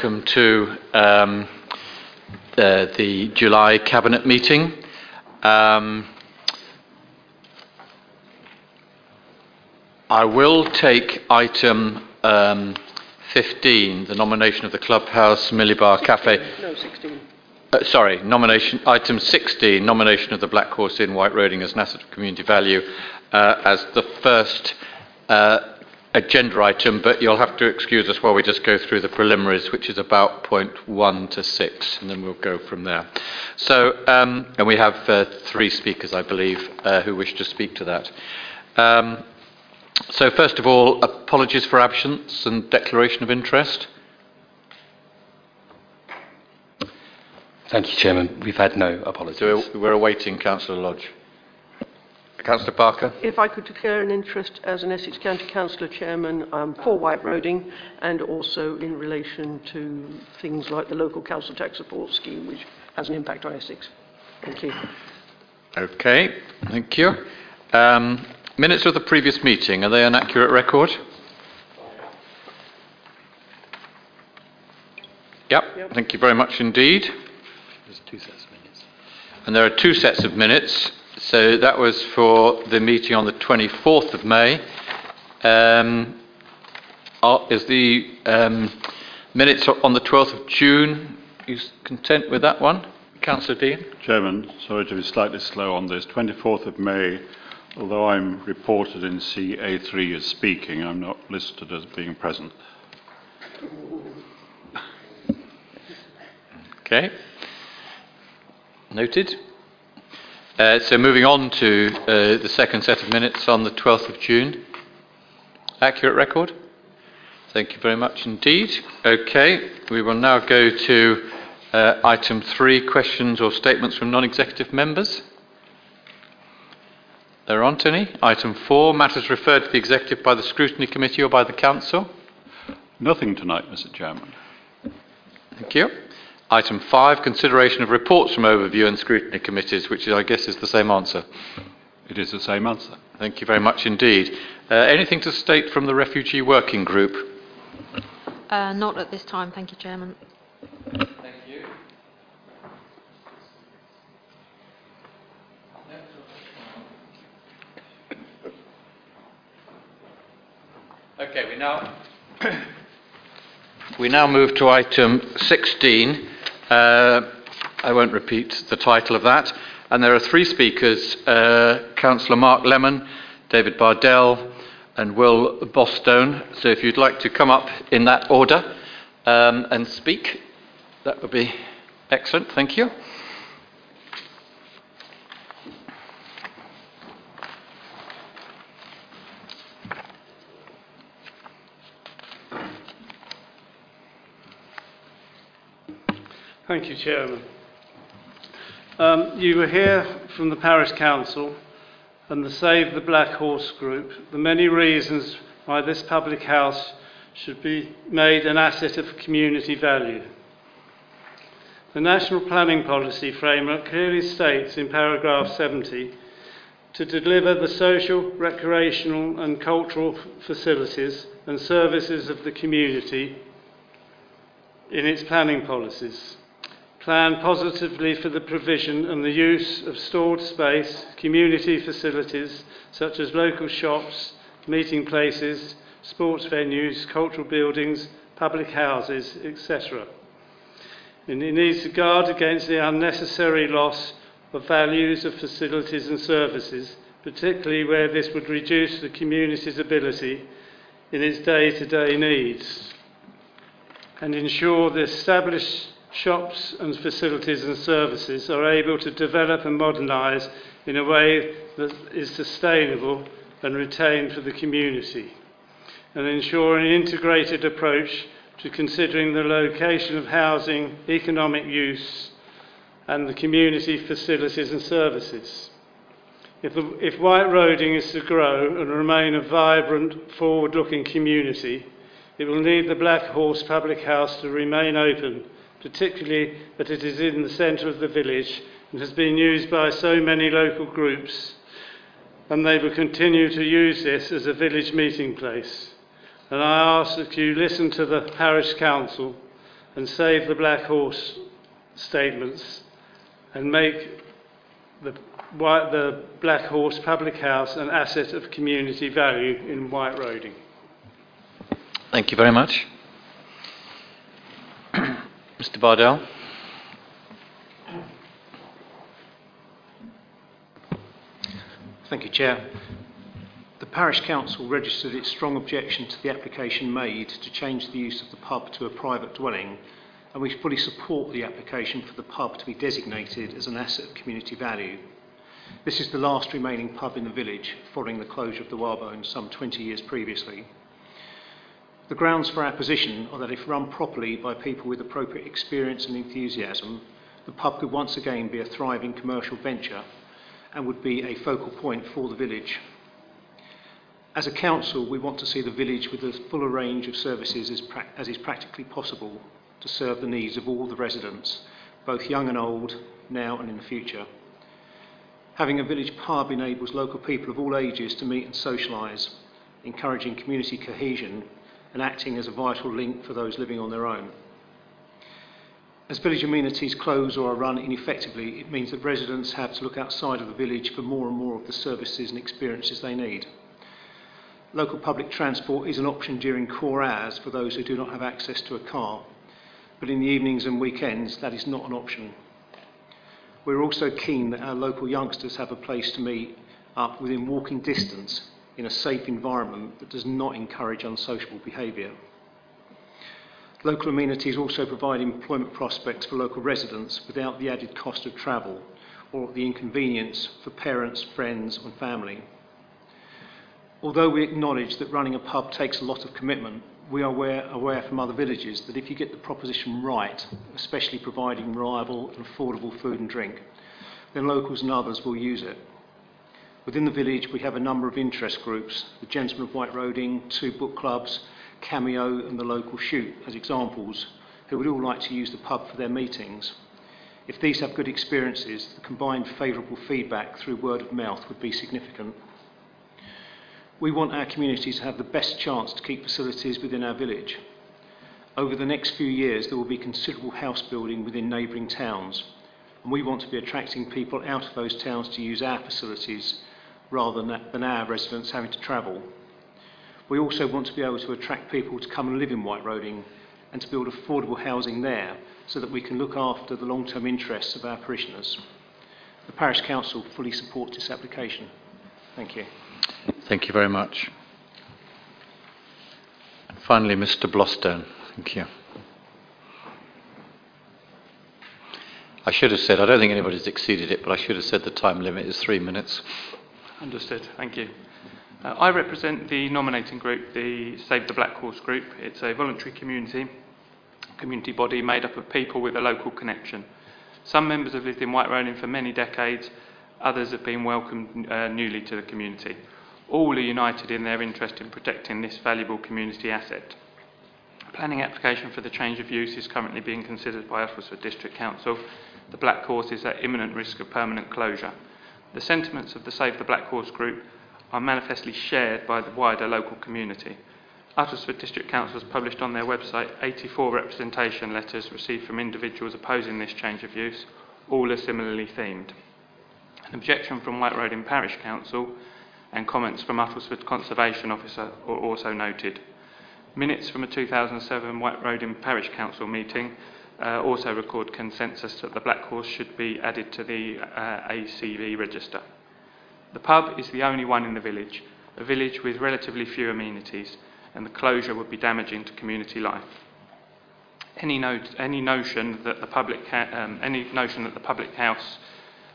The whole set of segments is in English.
welcome to um, uh, the July Cabinet meeting. Um, I will take item um, 15, the nomination of the Clubhouse Millibar Cafe. No, 16. Uh, sorry, nomination item 16, nomination of the Black Horse Inn, White Roding as an asset of community value, uh, as the first uh, agenda item. But you'll have to excuse us while we just go through the preliminaries, which is about point one to six, and then we'll go from there. So, um, and we have uh, three speakers, I believe, uh, who wish to speak to that. Um, so, first of all, apologies for absence and declaration of interest. Thank you, Chairman. We've had no apologies. So we're awaiting Councillor Lodge. Councillor Barker? If I could declare an interest as an Essex County Councillor Chairman um, for White Roding and also in relation to things like the local council tax support scheme, which has an impact on Essex. Thank you. Okay, thank you. Um, minutes of the previous meeting, are they an accurate record? Yep, Yep. thank you very much indeed. There's two sets of minutes. And there are two sets of minutes. So that was for the meeting on the 24th of May. Um, are- is the um, minutes on the 12th of June, Are you content with that one? Councillor Dean? Chairman, sorry to be slightly slow on this. 24th of May, although I'm reported in CA3 as speaking, I'm not listed as being present. Okay. Noted. Uh, so moving on to uh, the second set of minutes on the 12th of June. Accurate record? Thank you very much indeed. Okay, we will now go to uh, item three questions or statements from non executive members. There aren't any. Item four matters referred to the executive by the Scrutiny Committee or by the Council. Nothing tonight, Mr. Chairman. Thank you. Item five, consideration of reports from overview and scrutiny committees, which I guess is the same answer. It is the same answer. Thank you very much indeed. Uh, anything to state from the refugee working group? Uh, not at this time, thank you, Chairman. Thank you. Okay, we now we now move to item 16. Uh, I won't repeat the title of that. And there are three speakers uh, Councillor Mark Lemon, David Bardell, and Will Bostone. So if you'd like to come up in that order um, and speak, that would be excellent. Thank you. Thank you, Chairman. Um, you were here from the Parish Council and the Save the Black Horse group, the many reasons why this public house should be made an asset of community value. The National Planning Policy Framework clearly states in paragraph 70 to deliver the social, recreational, and cultural facilities and services of the community in its planning policies. Plan positively for the provision and the use of stored space, community facilities such as local shops, meeting places, sports venues, cultural buildings, public houses, etc. And it needs to guard against the unnecessary loss of values of facilities and services, particularly where this would reduce the community's ability in its day to day needs, and ensure the established shops and facilities and services are able to develop and modernise in a way that is sustainable and retained for the community, and ensure an integrated approach to considering the location of housing, economic use, and the community facilities and services. If, the, if White Roding is to grow and remain a vibrant, forward looking community, it will need the Black Horse Public House to remain open, particularly that it is in the centre of the village and has been used by so many local groups, and they will continue to use this as a village meeting place. And I ask that you listen to the parish council and save the Black Horse statements and make the, the Black Horse Public House an asset of community value in White Roding. Thank you very much. Mr Bardell. Thank you, Chair. The Parish Council registered its strong objection to the application made to change the use of the pub to a private dwelling, and we fully support the application for the pub to be designated as an asset of community value. This is the last remaining pub in the village following the closure of the Warbone some 20 years previously. The grounds for our position are that if run properly by people with appropriate experience and enthusiasm, the pub could once again be a thriving commercial venture and would be a focal point for the village. As a council, we want to see the village with as full a range of services as, pra- as is practically possible to serve the needs of all the residents, both young and old, now and in the future. Having a village pub enables local people of all ages to meet and socialise, encouraging community cohesion and acting as a vital link for those living on their own. As village amenities close or are run ineffectively, it means that residents have to look outside of the village for more and more of the services and experiences they need. Local public transport is an option during core hours for those who do not have access to a car, but in the evenings and weekends that is not an option. We're also keen that our local youngsters have a place to meet up within walking distance in a safe environment that does not encourage unsociable behaviour. Local amenities also provide employment prospects for local residents without the added cost of travel or the inconvenience for parents, friends, and family. Although we acknowledge that running a pub takes a lot of commitment, we are aware, aware from other villages that if you get the proposition right, especially providing reliable and affordable food and drink, then locals and others will use it. Within the village, we have a number of interest groups the Gentlemen of White Roding, two book clubs, Cameo, and the local shoot as examples who would all like to use the pub for their meetings. If these have good experiences, the combined favourable feedback through word of mouth would be significant. We want our community to have the best chance to keep facilities within our village. Over the next few years, there will be considerable house building within neighbouring towns, and we want to be attracting people out of those towns to use our facilities rather than, our residents having to travel. We also want to be able to attract people to come and live in White Roding and to build affordable housing there so that we can look after the long term interests of our parishioners. The Parish Council fully supports this application. Thank you. Thank you very much. And finally, Mr. Blostone. Thank you. I should have said, I don't think anybody's exceeded it, but I should have said the time limit is three minutes. Understood. Thank you. Uh, I represent the nominating group, the Save the Black Horse group. It's a voluntary community, community body made up of people with a local connection. Some members have lived in White Roding for many decades, others have been welcomed uh, newly to the community. All are united in their interest in protecting this valuable community asset. A planning application for the change of use is currently being considered by Uttlesford District Council. The Black Horse is at imminent risk of permanent closure. The sentiments of the Save the Black Horse group are manifestly shared by the wider local community. Uttlesford District Council has published on their website 84 representation letters received from individuals opposing this change of use, all are similarly themed. An objection from White Roding Parish Council and comments from Uttlesford Conservation Officer are also noted. Minutes from a 2007 White Roding Parish Council meeting uh, also record consensus that the Black Horse should be added to the uh, ACV register. The pub is the only one in the village, a village with relatively few amenities, and the closure would be damaging to community life. Any, any notion that the public um, any notion that the public house,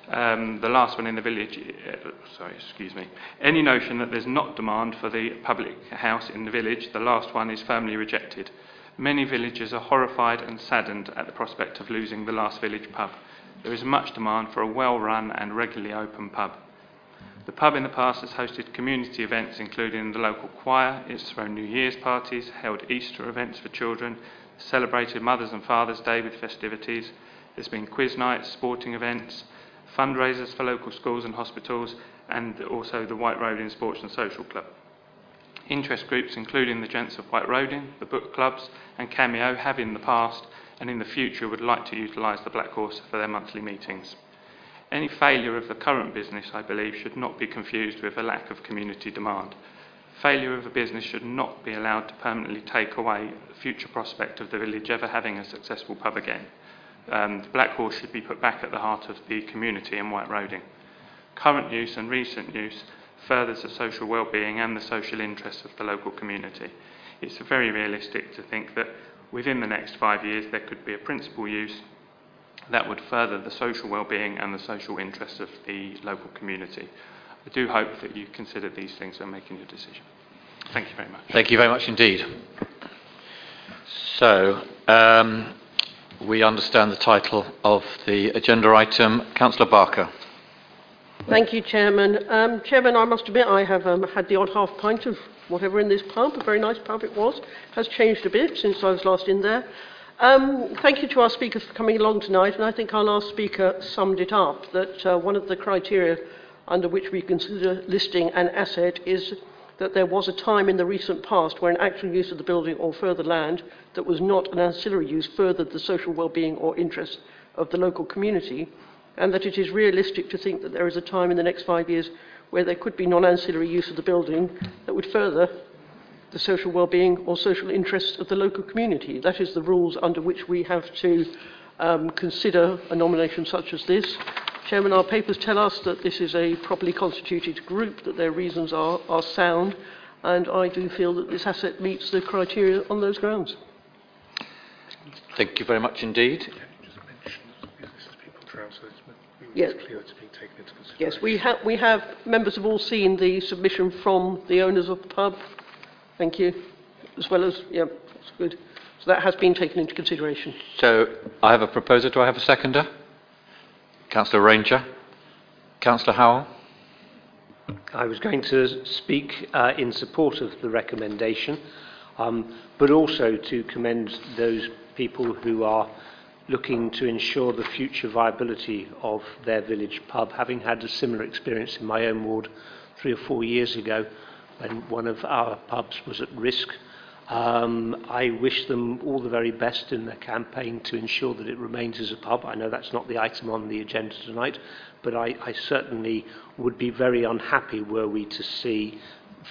um, the last one in the village, uh, excuse me, any notion that there's not demand for the public house in the village, the last one is firmly rejected. Many villagers are horrified and saddened at the prospect of losing the last village pub. There is much demand for a well run and regularly open pub. The pub in the past has hosted community events including the local choir, it's thrown New Year's parties, held Easter events for children, celebrated Mother's and Father's Day with festivities, there's been quiz nights, sporting events, fundraisers for local schools and hospitals, and also the White Roding Sports and Social Club. Interest groups, including the Gents of White Roding, the book clubs, and Cameo, have in the past and in the future would like to utilise the Black Horse for their monthly meetings. Any failure of the current business, I believe, should not be confused with a lack of community demand. Failure of a business should not be allowed to permanently take away the future prospect of the village ever having a successful pub again. Um, the Black Horse should be put back at the heart of the community in White Roding. Current use and recent use furthers the social well-being and the social interests of the local community. It's very realistic to think that within the next five years there could be a principal use that would further the social well-being and the social interests of the local community. I do hope that you consider these things when making your decision. Thank you very much. Thank you very much indeed. So, um, we understand the title of the agenda item. Councillor Barker. Thank you, Chairman. Um, Chairman, I must admit I have um, had the odd half pint of whatever in this pub. A very nice pub it was. Has changed a bit since I was last in there. Um, thank you to our speakers for coming along tonight, and I think our last speaker summed it up, that uh, one of the criteria under which we consider listing an asset is that there was a time in the recent past where an actual use of the building or further land that was not an ancillary use furthered the social well-being or interests of the local community, and that it is realistic to think that there is a time in the next five years where there could be non-ancillary use of the building that would further the social well-being or social interests of the local community. That is the rules under which we have to um, consider a nomination such as this. Chairman, our papers tell us that this is a properly constituted group, that their reasons are, are sound, and I do feel that this asset meets the criteria on those grounds. Thank you very much indeed. Yes. Yes, we, ha- we have, members have all seen the submission from the owners of the pub. Thank you. As well as, yeah, that's good. So that has been taken into consideration. So, I have a proposer. Do I have a seconder? Councillor Ranger. Councillor Howell. I was going to speak uh, in support of the recommendation, um, but also to commend those people who are looking to ensure the future viability of their village pub, having had a similar experience in my own ward three or four years ago when one of our pubs was at risk. Um, I wish them all the very best in their campaign to ensure that it remains as a pub. I know that's not the item on the agenda tonight, but I, I certainly would be very unhappy were we to see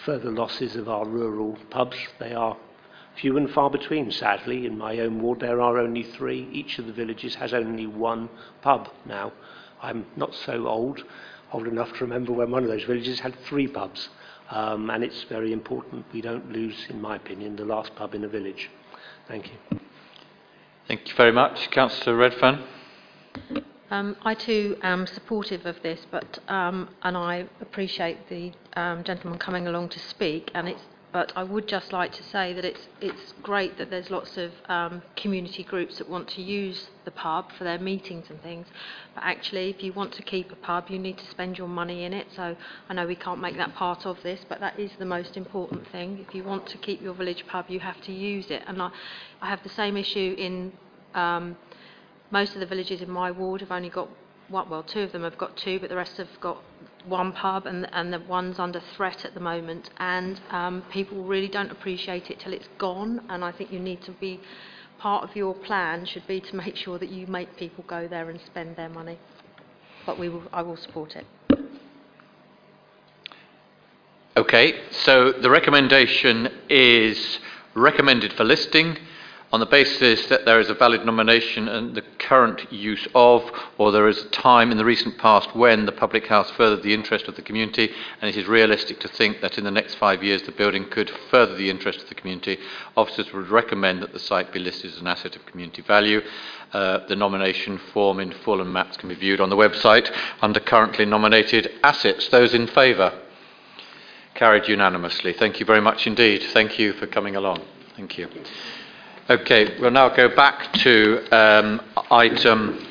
further losses of our rural pubs. They are few and far between, sadly. In my own ward, there are only three. Each of the villages has only one pub now. I'm not so old, old enough to remember when one of those villages had three pubs. Um, and it's very important we don't lose, in my opinion, the last pub in a village. Thank you. Thank you very much. Councillor Redfern. Um, I too am supportive of this, but um, and I appreciate the um, gentleman coming along to speak. And it's, but I would just like to say that it's it's great that there's lots of um, community groups that want to use the pub for their meetings and things. But actually, if you want to keep a pub, you need to spend your money in it. So I know we can't make that part of this, but that is the most important thing. If you want to keep your village pub, you have to use it. And I, I have the same issue in. Um, most of the villages in my ward have only got well, two of them have got two, but the rest have got one pub, and and the one's under threat at the moment. And um, people really don't appreciate it till it's gone. And I think you need to be part of your plan should be to make sure that you make people go there and spend their money. But we will, I will support it. Okay, so the recommendation is recommended for listing on the basis that there is a valid nomination and the current use of, or there is a time in the recent past when the public house furthered the interest of the community, and it is realistic to think that in the next five years the building could further the interest of the community. Officers would recommend that the site be listed as an asset of community value. Uh, the nomination form in full and maps can be viewed on the website under currently nominated assets. Those in favour? Carried unanimously. Thank you very much indeed. Thank you for coming along. Thank you. Okay, we'll now go back to um, item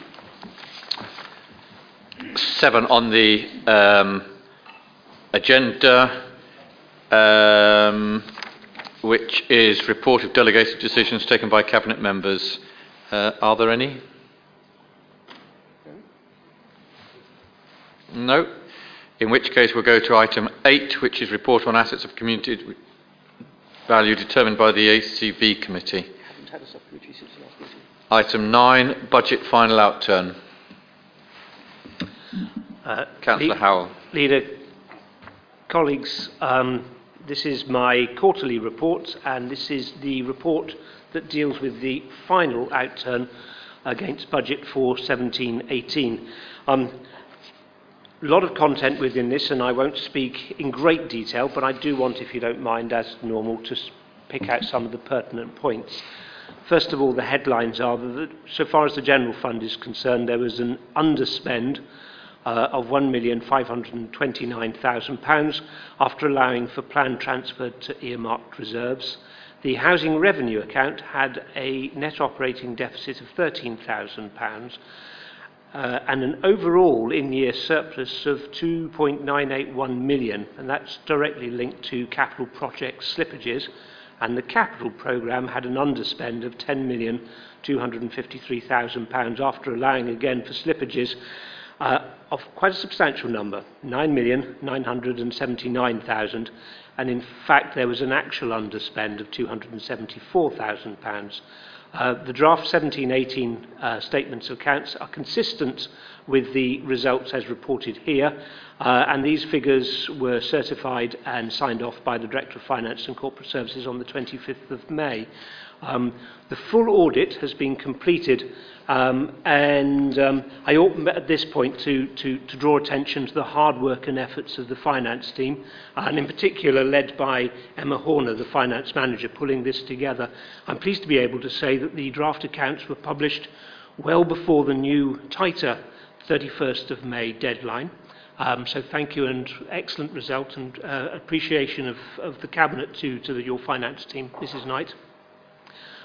seven on the um, agenda, um, which is report of delegated decisions taken by cabinet members. Uh, are there any? No. In which case, we'll go to item eight, which is report on assets of community value determined by the ACV committee Haven't had a subcommittee since last meeting. Item 9, budget final outturn. Uh, Councillor Le- Howell. Leader, colleagues, um, this is my quarterly report, and this is the report that deals with the final outturn against budget for 17-18. Um, a lot of content within this, and I won't speak in great detail, but I do want, if you don't mind, as normal, to pick out some of the pertinent points. First of all, the headlines are that, so far as the general fund is concerned, there was an underspend uh, of £1,529,000 after allowing for planned transfer to earmarked reserves. The housing revenue account had a net operating deficit of £13,000 uh, and an overall in-year surplus of £2.981 million, and that's directly linked to capital project slippages. and the capital programme had an underspend of £10,253,000 after allowing again for slippages uh, of quite a substantial number, 9,979,000, and in fact there was an actual underspend of £274,000. Uh, the draft 1718 uh, statements of accounts are consistent with the results as reported here, uh, and these figures were certified and signed off by the Director of Finance and Corporate Services on the 25th of May. Um, the full audit has been completed, um, and um, I ought at this point to, to, to draw attention to the hard work and efforts of the finance team, and in particular led by Emma Horner, the finance manager, pulling this together. I'm pleased to be able to say that the draft accounts were published well before the new, tighter 31st of May deadline. Um, so thank you and excellent result and uh, appreciation of, of the Cabinet to, to the, your finance team, Mrs Knight.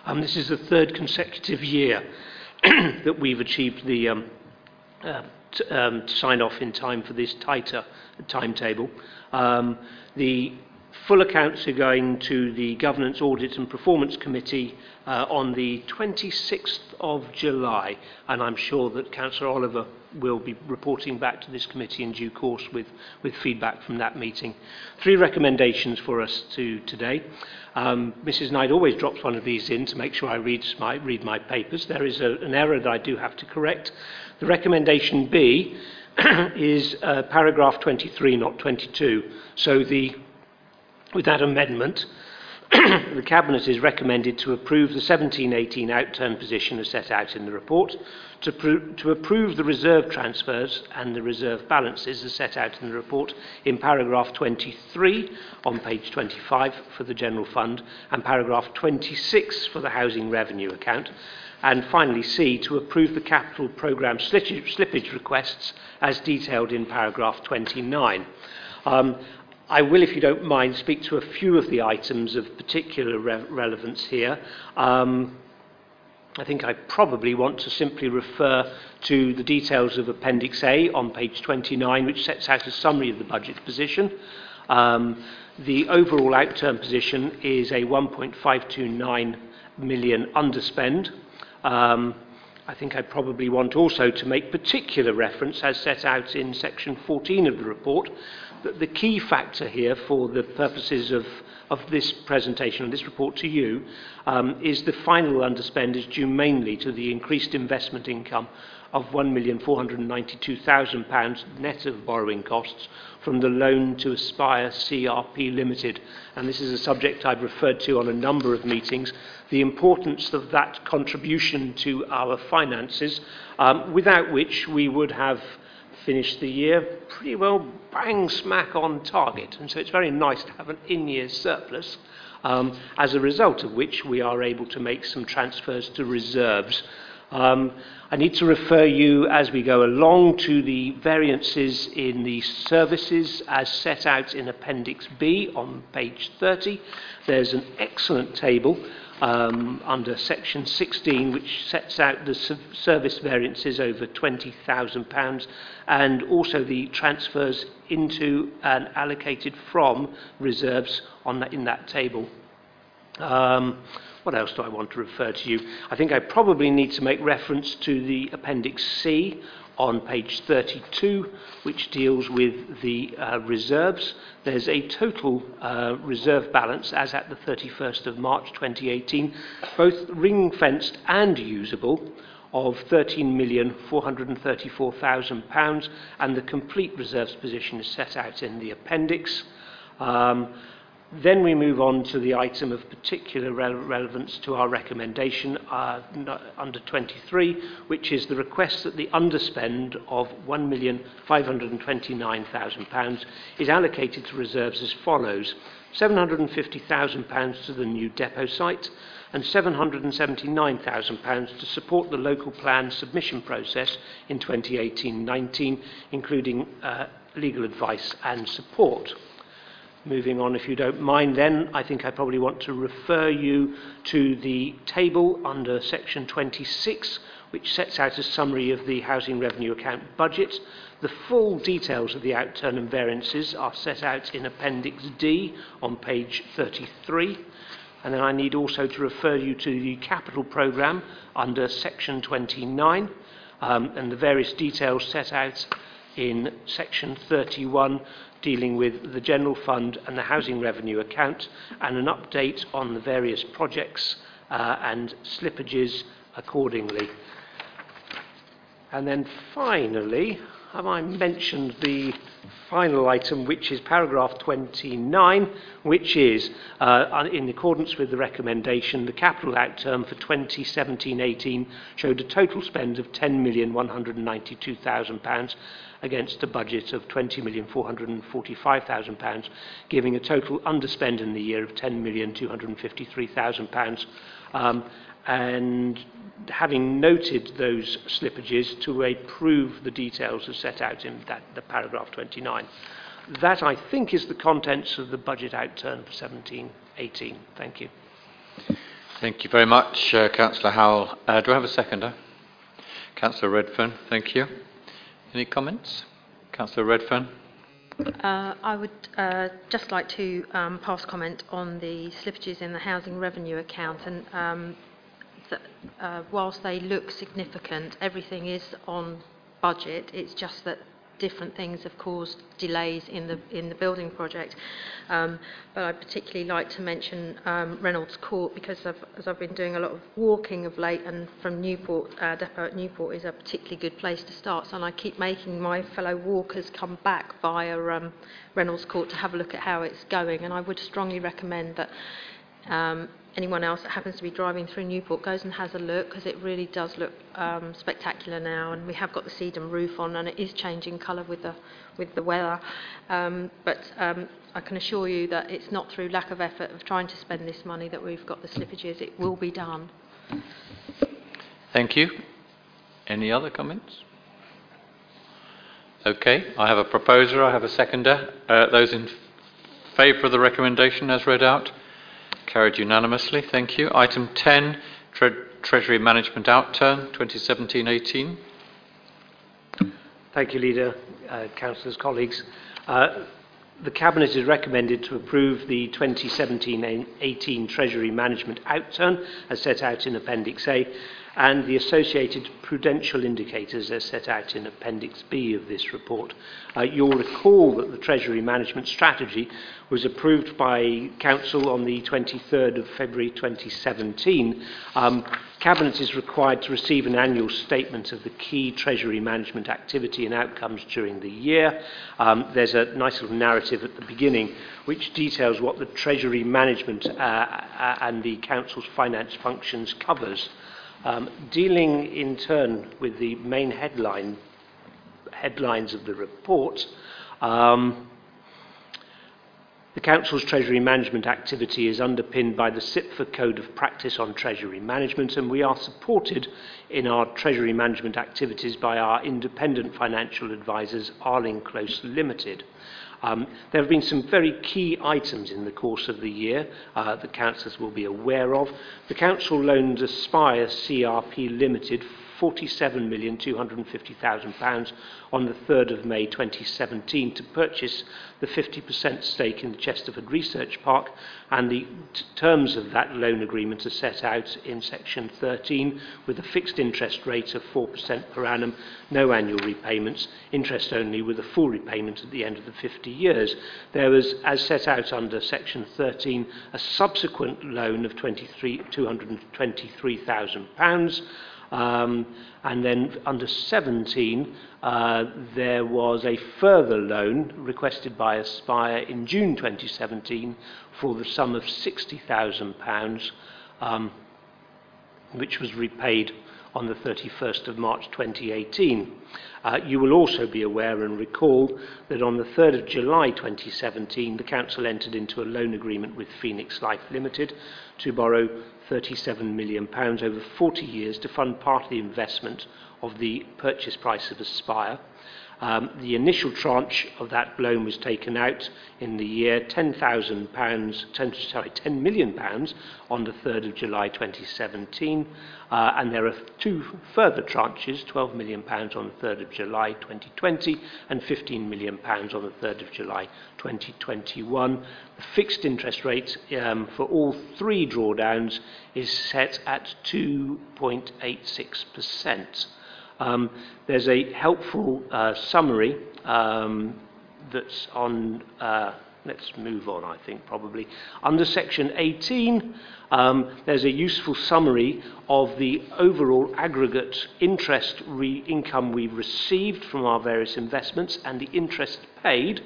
Um, this is the third consecutive year that we've achieved the um, uh, t- um, sign off in time for this tighter timetable. Um, the full accounts are going to the Governance Audit and Performance Committee uh, on the 26th of July, and I'm sure that Councillor Oliver will be reporting back to this committee in due course with, with feedback from that meeting. Three recommendations for us to today. Um, Mrs Knight always drops one of these in to make sure I read my, read my papers. There is a, an error that I do have to correct. The recommendation B is uh, paragraph 23, not 22. So the, with that amendment, the Cabinet is recommended to approve the 1718 outturn position as set out in the report, to, pr- to approve the reserve transfers and the reserve balances as set out in the report in paragraph 23 on page 25 for the general fund and paragraph 26 for the housing revenue account. And finally, C, to approve the capital programme slippage, slippage requests as detailed in paragraph 29. Um, I will, if you don't mind, speak to a few of the items of particular re relevance here. Um, I think I probably want to simply refer to the details of Appendix A on page 29, which sets out a summary of the budget position. Um, the overall outturn position is a 1.529 million underspend. Um, I think I probably want also to make particular reference, as set out in section 14 of the report, the key factor here for the purposes of, of this presentation and this report to you um, is the final underspend is due mainly to the increased investment income of £1,492,000 net of borrowing costs from the loan to Aspire CRP Limited. And this is a subject I've referred to on a number of meetings, the importance of that contribution to our finances, um, without which we would have finished the year pretty well bang smack on target. And so it's very nice to have an in-year surplus, um, as a result of which we are able to make some transfers to reserves. Um, I need to refer you as we go along to the variances in the services as set out in Appendix B on page 30. There's an excellent table um, under section 16 which sets out the service variances over £20,000 and also the transfers into and allocated from reserves on that, in that table. Um, what else do I want to refer to you? I think I probably need to make reference to the Appendix C on page 32, which deals with the uh, reserves. There's a total uh, reserve balance as at the 31st of March 2018, both ring fenced and usable, of £13,434,000, and the complete reserves position is set out in the appendix. Um, then we move on to the item of particular rele relevance to our recommendation uh, under 23, which is the request that the underspend of £1,529,000 is allocated to reserves as follows. £750,000 to the new depot site and £779,000 to support the local plan submission process in 2018-19, including uh, legal advice and support. Moving on, if you don't mind, then I think I probably want to refer you to the table under section 26, which sets out a summary of the housing revenue account budget. The full details of the outturn and variances are set out in Appendix D on page 33. And then I need also to refer you to the capital programme under section 29 um, and the various details set out in section 31 dealing with the general fund and the housing revenue account, and an update on the various projects uh, and slippages accordingly. And then finally, have I mentioned the final item, which is paragraph 29, which is, uh, in accordance with the recommendation, the capital outturn for 2017-18 showed a total spend of £10,192,000 against a budget of £20,445,000, giving a total underspend in the year of £10,253,000. Um, and having noted those slippages to approve the details as set out in that, the paragraph 29. That, I think, is the contents of the budget outturn for 17-18. Thank you. Thank you very much, uh, Councillor Howell. Uh, do I have a seconder? Councillor Redfern, thank you. Any comments? Councillor Redfern. Uh, I would uh, just like to um, pass comment on the slippages in the housing revenue account and um, that uh, whilst they look significant, everything is on budget. It's just that different things have caused delays in the in the building project. Um, but I'd particularly like to mention um, Reynolds Court because I've, as I've been doing a lot of walking of late, and from Newport uh, depot at Newport is a particularly good place to start. So and I keep making my fellow walkers come back via um, Reynolds Court to have a look at how it's going, and I would strongly recommend that. Um, anyone else that happens to be driving through Newport goes and has a look because it really does look um, spectacular now and we have got the sedum roof on and it is changing colour with the with the weather. Um, but um, I can assure you that it's not through lack of effort of trying to spend this money that we've got the slippages. It will be done. Thank you. Any other comments? Okay I have a proposer I have a seconder. Uh, those in favour of the recommendation as read out Carried unanimously. Thank you. Item 10, Tre Treasury Management Outturn 2017-18. Thank you, Leader, uh, Councillors, colleagues. Uh, the Cabinet is recommended to approve the 2017-18 Treasury Management Outturn as set out in Appendix A and the associated prudential indicators as set out in Appendix B of this report. Uh, you'll recall that the Treasury Management Strategy was approved by Council on the 23rd of February 2017. Um, Cabinet is required to receive an annual statement of the key Treasury management activity and outcomes during the year. Um, there's a nice little narrative at the beginning which details what the Treasury management uh, uh and the Council's finance functions covers. Um, dealing in turn with the main headline headlines of the report, um, the Council's Treasury Management activity is underpinned by the CIPFA Code of Practice on Treasury Management, and we are supported in our Treasury Management activities by our independent financial advisors, Arlingclose Limited. Um, there have been some very key items in the course of the year uh, that councillors will be aware of. The council loaned Aspire CRP Limited £47,250,000 on the 3rd of May 2017 to purchase the 50% stake in the Chesterford Research Park and the terms of that loan agreement are set out in section 13 with a fixed interest rate of 4% per annum, no annual repayments, interest only with a full repayment at the end of the 50 years. There was, as set out under section 13, a subsequent loan of 23, £223,000 Um, and then under 17, uh, there was a further loan requested by Aspire in June 2017 for the sum of £60,000, um, which was repaid on the 31st of March 2018. Uh, you will also be aware and recall that on the 3rd of July 2017, the Council entered into a loan agreement with Phoenix Life Limited to borrow 37 million pounds over 40 years to fund part of the investment of the purchase price of Aspire. Um, the initial tranche of that loan was taken out in the year £10,000, 10, sorry, £10 million pounds on the 3rd of July 2017, uh, and there are two further tranches, £12 million pounds on the 3rd of July 2020 and £15 million pounds on the 3rd of July 2021. The fixed interest rate um, for all three drawdowns is set at 2.86%. Um, there's a helpful uh, summary um, that's on, uh, let's move on, I think, probably. Under section 18, um, there's a useful summary of the overall aggregate interest re- income we've received from our various investments and the interest paid.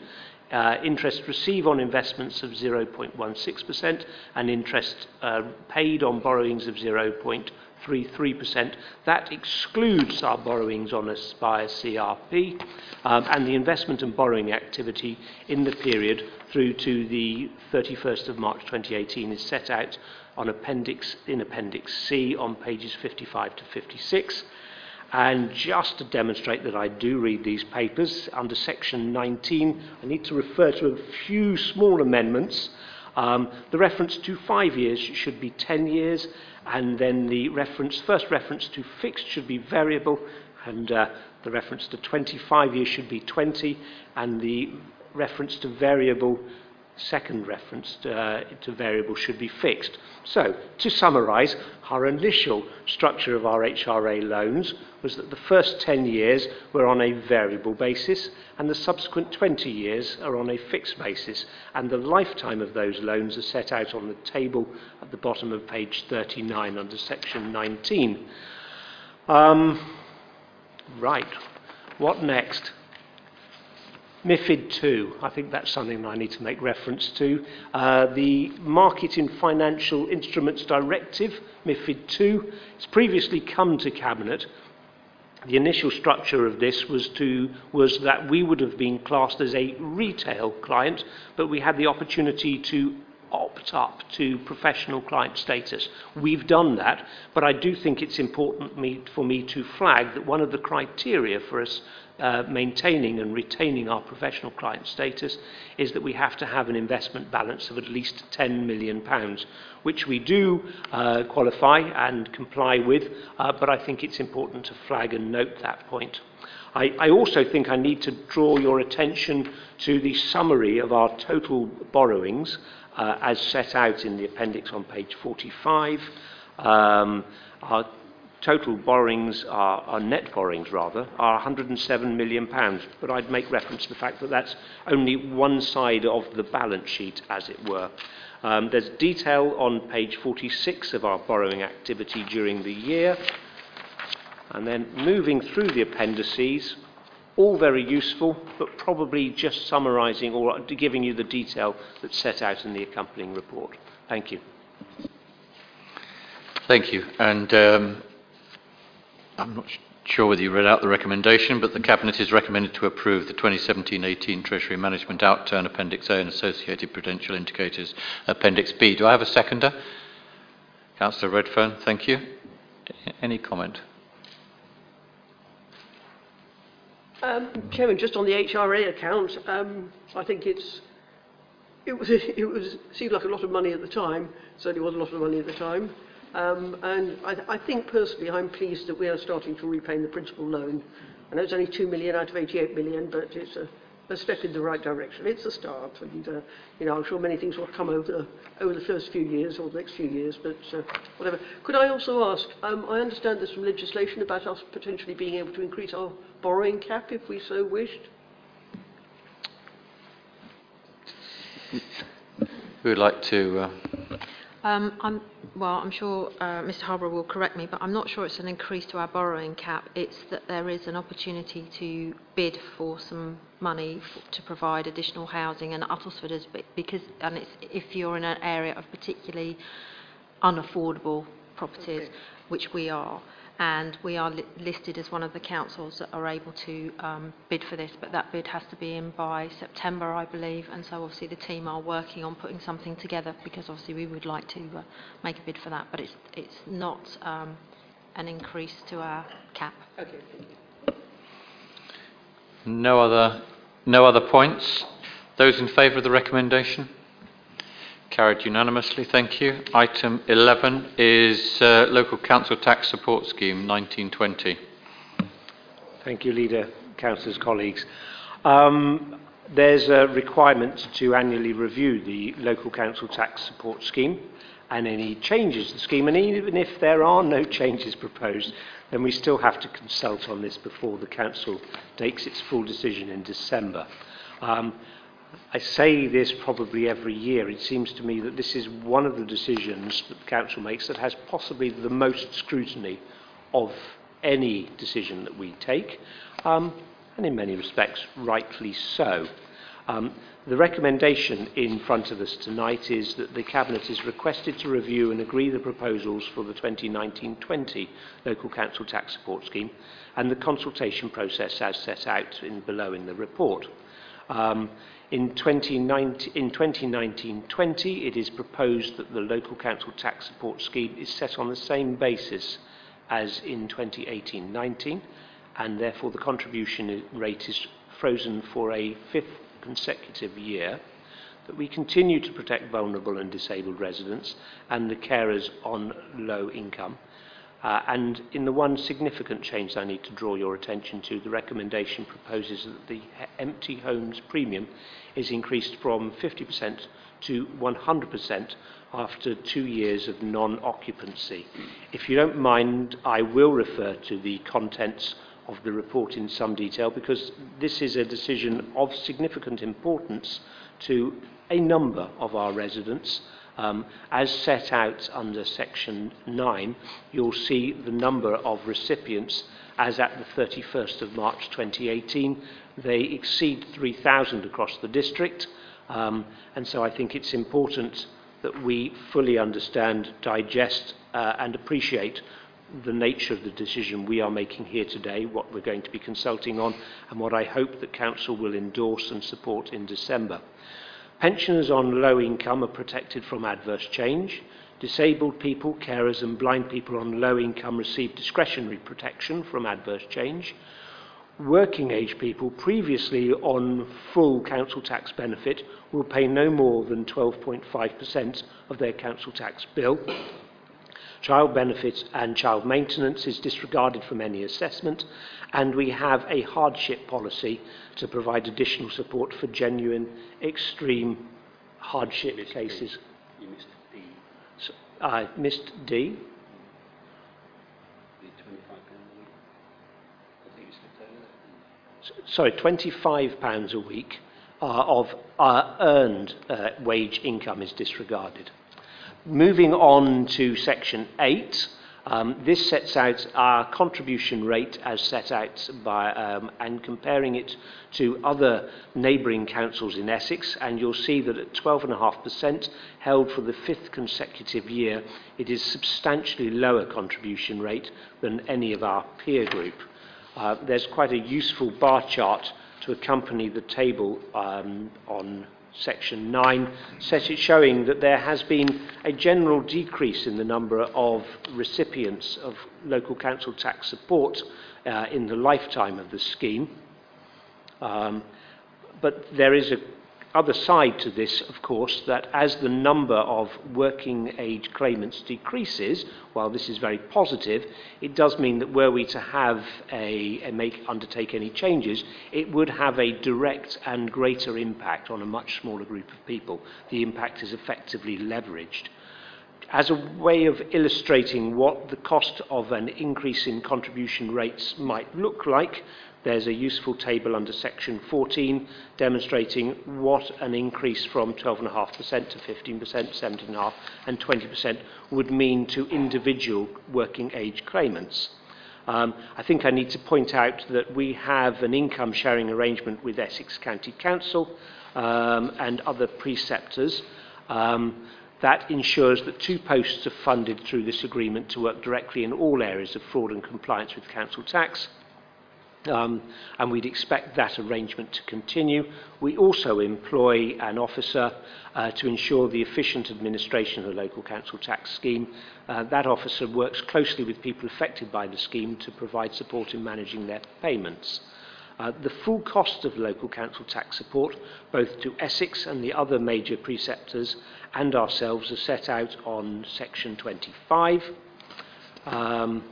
Uh, interest received on investments of 0.16% and interest uh, paid on borrowings of 0.33%. That excludes our borrowings on Aspire CRP um, and the investment and borrowing activity in the period through to the 31st of March 2018 is set out on appendix, in Appendix C on pages 55 to 56. And just to demonstrate that I do read these papers, under section 19, I need to refer to a few small amendments. Um, the reference to five years should be 10 years, and then the reference, first reference to fixed should be variable, and uh, the reference to 25 years should be 20, and the reference to variable second reference to, uh, to variable should be fixed. So, to summarise, our initial structure of our HRA loans was that the first 10 years were on a variable basis and the subsequent 20 years are on a fixed basis. And the lifetime of those loans are set out on the table at the bottom of page 39 under section 19. Um, right, what next? MIFID II, I think that's something I need to make reference to. Uh, the Market in Financial Instruments Directive, MIFID II, has previously come to Cabinet. The initial structure of this was, to, was that we would have been classed as a retail client, but we had the opportunity to opt up to professional client status. We've done that, but I do think it's important me, for me to flag that one of the criteria for us uh, maintaining and retaining our professional client status is that we have to have an investment balance of at least £10 million, which we do uh, qualify and comply with, uh, but I think it's important to flag and note that point. I, I also think I need to draw your attention to the summary of our total borrowings uh, as set out in the appendix on page 45. Um, our total borrowings, are, net borrowings rather, are 107 million pounds. But I'd make reference to the fact that that's only one side of the balance sheet, as it were. Um, there's detail on page 46 of our borrowing activity during the year. And then moving through the appendices, all very useful, but probably just summarising or giving you the detail that's set out in the accompanying report. Thank you. Thank you. And um, I'm not sure whether you read out the recommendation, but the Cabinet is recommended to approve the 2017-18 Treasury Management Outturn Appendix A and Associated Prudential Indicators Appendix B. Do I have a seconder? Councillor Redfern, thank you. Any comment? Um, Chairman, just on the HRA account, um, I think it's it was it was seemed like a lot of money at the time. Certainly was a lot of money at the time. Um, and I, I think personally I'm pleased that we are starting to repay the principal loan. I know it's only 2 million out of 88 million, but it's a, a step in the right direction. It's a start, and uh, you know I'm sure many things will come over over the first few years or the next few years, but uh, whatever. Could I also ask? Um, I understand there's some legislation about us potentially being able to increase our borrowing cap if we so wished. Who would like to? Uh, Um, I'm, well, I'm sure uh, Mr Harborough will correct me, but I'm not sure it's an increase to our borrowing cap. It's that there is an opportunity to bid for some money to provide additional housing, and Uttlesford is because, and it's if you're in an area of particularly unaffordable properties, Okay. which we are. And we are li- listed as one of the councils that are able to um, bid for this, but that bid has to be in by September, I believe. And so obviously the team are working on putting something together because obviously we would like to uh, make a bid for that, but it's it's not um, an increase to our cap. Okay, thank you. no other, no other points. Those in favour of the recommendation? Carried unanimously, thank you. Item 11 is uh, Local Council Tax Support Scheme 1920. Thank you, Leader, Councillors, colleagues. Um, there's a requirement to annually review the local council tax support scheme and any changes to the scheme. And even if there are no changes proposed, then we still have to consult on this before the council takes its full decision in December. Um, I say this probably every year. It seems to me that this is one of the decisions that the council makes that has possibly the most scrutiny of any decision that we take, um, and in many respects, rightly so. Um, the recommendation in front of us tonight is that the Cabinet is requested to review and agree the proposals for the 2019-20 Local Council Tax Support Scheme and the consultation process as set out in, below in the report. Um, in 2019 in 2019-20, it is proposed that the local council tax support scheme is set on the same basis as in 2018-19, and therefore the contribution rate is frozen for a fifth consecutive year. That we continue to protect vulnerable and disabled residents and the carers on low income. Uh, and in the one significant change I need to draw your attention to, the recommendation proposes that the empty homes premium is increased from 50% to 100% after two years of non-occupancy. If you don't mind, I will refer to the contents of the report in some detail because this is a decision of significant importance to a number of our residents Um, as set out under section 9, you'll see the number of recipients as at the 31st of March 2018. They exceed 3,000 across the district, um, and so I think it's important that we fully understand, digest, uh, and appreciate the nature of the decision we are making here today, what we're going to be consulting on, and what I hope that Council will endorse and support in December. Pensioners on low income are protected from adverse change. Disabled people, carers and blind people on low income receive discretionary protection from adverse change. Working age people previously on full council tax benefit will pay no more than 12.5% of their council tax bill Child benefits and child maintenance is disregarded from any assessment, and we have a hardship policy to provide additional support for genuine, extreme hardship cases. You missed D, So, I missed D. the 25 pound a week. I think you skipped over that. S- Sorry, £25 a week uh, of uh, earned uh, wage income is disregarded. Moving on to section 8, um, this sets out our contribution rate as set out by, um, and comparing it to other neighbouring councils in Essex, and you'll see that at 12.5% held for the fifth consecutive year, it is substantially lower contribution rate than any of our peer group. Uh, there's quite a useful bar chart to accompany the table um, on section 9, set it showing that there has been a general decrease in the number of recipients of local council tax support uh, in the lifetime of the scheme. Um, but there is a, other side to this, of course, that as the number of working age claimants decreases, while this is very positive, it does mean that were we to have a, a make undertake any changes, it would have a direct and greater impact on a much smaller group of people. The impact is effectively leveraged. As a way of illustrating what the cost of an increase in contribution rates might look like, there's a useful table under section 14 demonstrating what an increase from 12.5% to 15%, 17.5% and 20% would mean to individual working age claimants. Um, I think I need to point out that we have an income sharing arrangement with Essex County Council um, and other preceptors. Um, that ensures that two posts are funded through this agreement to work directly in all areas of fraud and compliance with council tax. Um, and we'd expect that arrangement to continue. We also employ an officer uh, to ensure the efficient administration of the local council tax scheme. Uh, that officer works closely with people affected by the scheme to provide support in managing their payments. Uh, the full cost of local council tax support, both to Essex and the other major preceptors and ourselves, are set out on section 25. Um,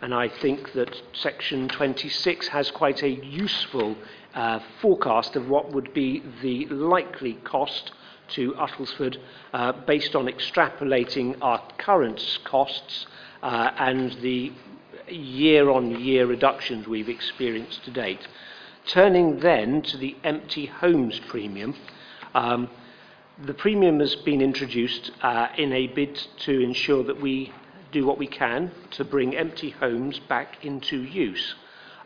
and I think that section 26 has quite a useful uh, forecast of what would be the likely cost to Uttlesford uh, based on extrapolating our current costs uh, and the year-on-year reductions we've experienced to date. Turning then to the empty homes premium, um, the premium has been introduced uh, in a bid to ensure that we do what we can to bring empty homes back into use.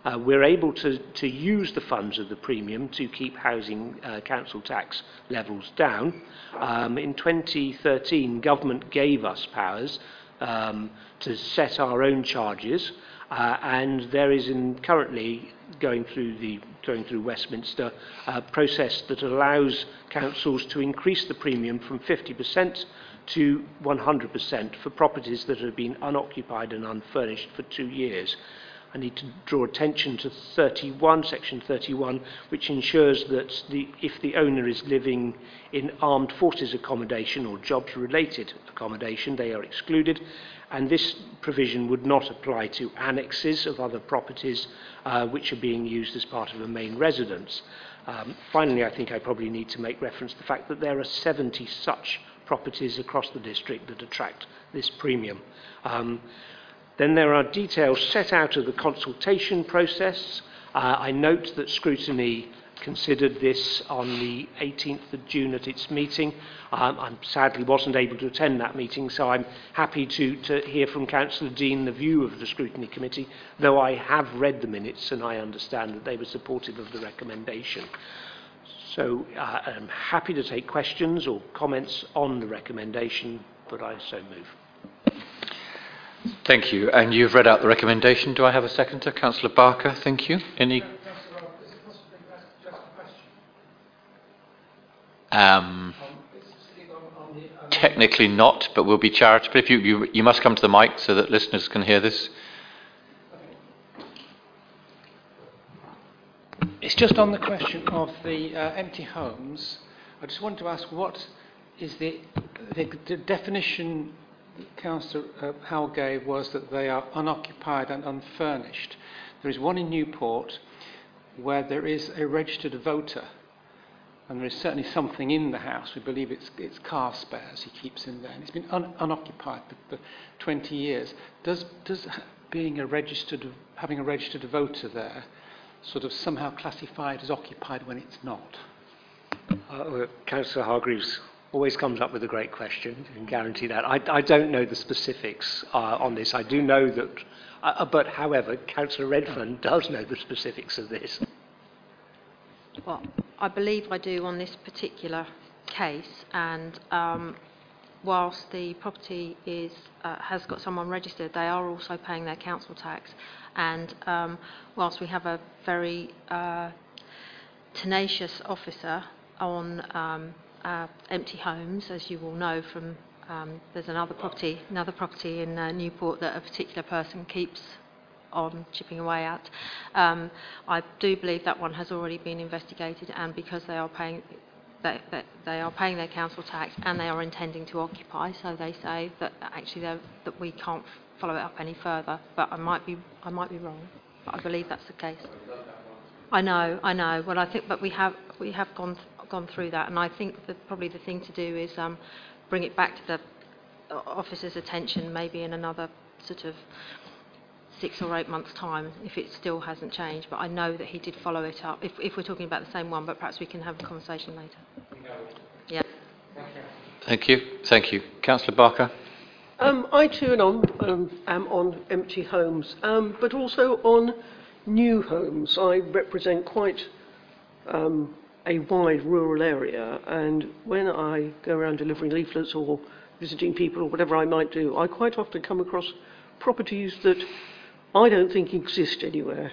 Uh, we're able to, to use the funds of the premium to keep housing uh, council tax levels down. Um, in 2013, government gave us powers um, to set our own charges, uh, and there is in, currently going through the going through Westminster process that allows councils to increase the premium from 50% to 100% for properties that have been unoccupied and unfurnished for two years. I need to draw attention to 31, section 31, which ensures that the, if the owner is living in armed forces accommodation or jobs related accommodation, they are excluded. And this provision would not apply to annexes of other properties uh, which are being used as part of a main residence. Um, finally, I think I probably need to make reference to the fact that there are 70 such properties across the district that attract this premium. Um, then there are details set out of the consultation process. Uh, I note that scrutiny considered this on the 18th of June at its meeting. Um, I sadly wasn't able to attend that meeting, so I'm happy to, to hear from Councillor Dean the view of the scrutiny committee, though I have read the minutes and I understand that they were supportive of the recommendation. So uh, I'm happy to take questions or comments on the recommendation, but I so move. Thank you. And you've read out the recommendation. Do I have a seconder? Councillor Barker, thank you. Any? Um, technically not, but we'll be charitable. If you, you, you must come to the mic so that listeners can hear this. It's just on the question of the uh, empty homes. I just wanted to ask what is the, the, the definition Councillor uh, Howell gave was that they are unoccupied and unfurnished. There is one in Newport where there is a registered voter, and there is certainly something in the house. We believe it's, it's car spares he keeps in there, and it's been un, unoccupied for, for 20 years. Does, does being a registered, having a registered voter there sort of somehow classified as occupied when it's not? Uh, Councillor Hargreaves always comes up with a great question, I can guarantee that. I, I don't know the specifics uh, on this. I do know that, uh, uh but however, Councillor Redfern does know the specifics of this. Well, I believe I do on this particular case, and um, whilst the property is, uh, has got someone registered, they are also paying their council tax. And um, whilst we have a very uh, tenacious officer on um, uh, empty homes, as you will know from um, there's another property, another property in uh, Newport that a particular person keeps on chipping away at. Um, I do believe that one has already been investigated, and because they are paying. That, that they are paying their council tax and they are intending to occupy, so they say that actually that we can't follow it up any further. But I might be I might be wrong, but I believe that's the case. I know, I know. Well, I think, but we have we have gone gone through that, and I think that probably the thing to do is um, bring it back to the officer's attention, maybe in another sort of six or eight months' time, if it still hasn't changed. But I know that he did follow it up. If, if we're talking about the same one, but perhaps we can have a conversation later. Yeah. Thank you. Thank you. Councillor Barker. Um, I too am on, um, am on empty homes, um, but also on new homes. I represent quite um, a wide rural area, and when I go around delivering leaflets or visiting people or whatever I might do, I quite often come across properties that I don't think exist anywhere.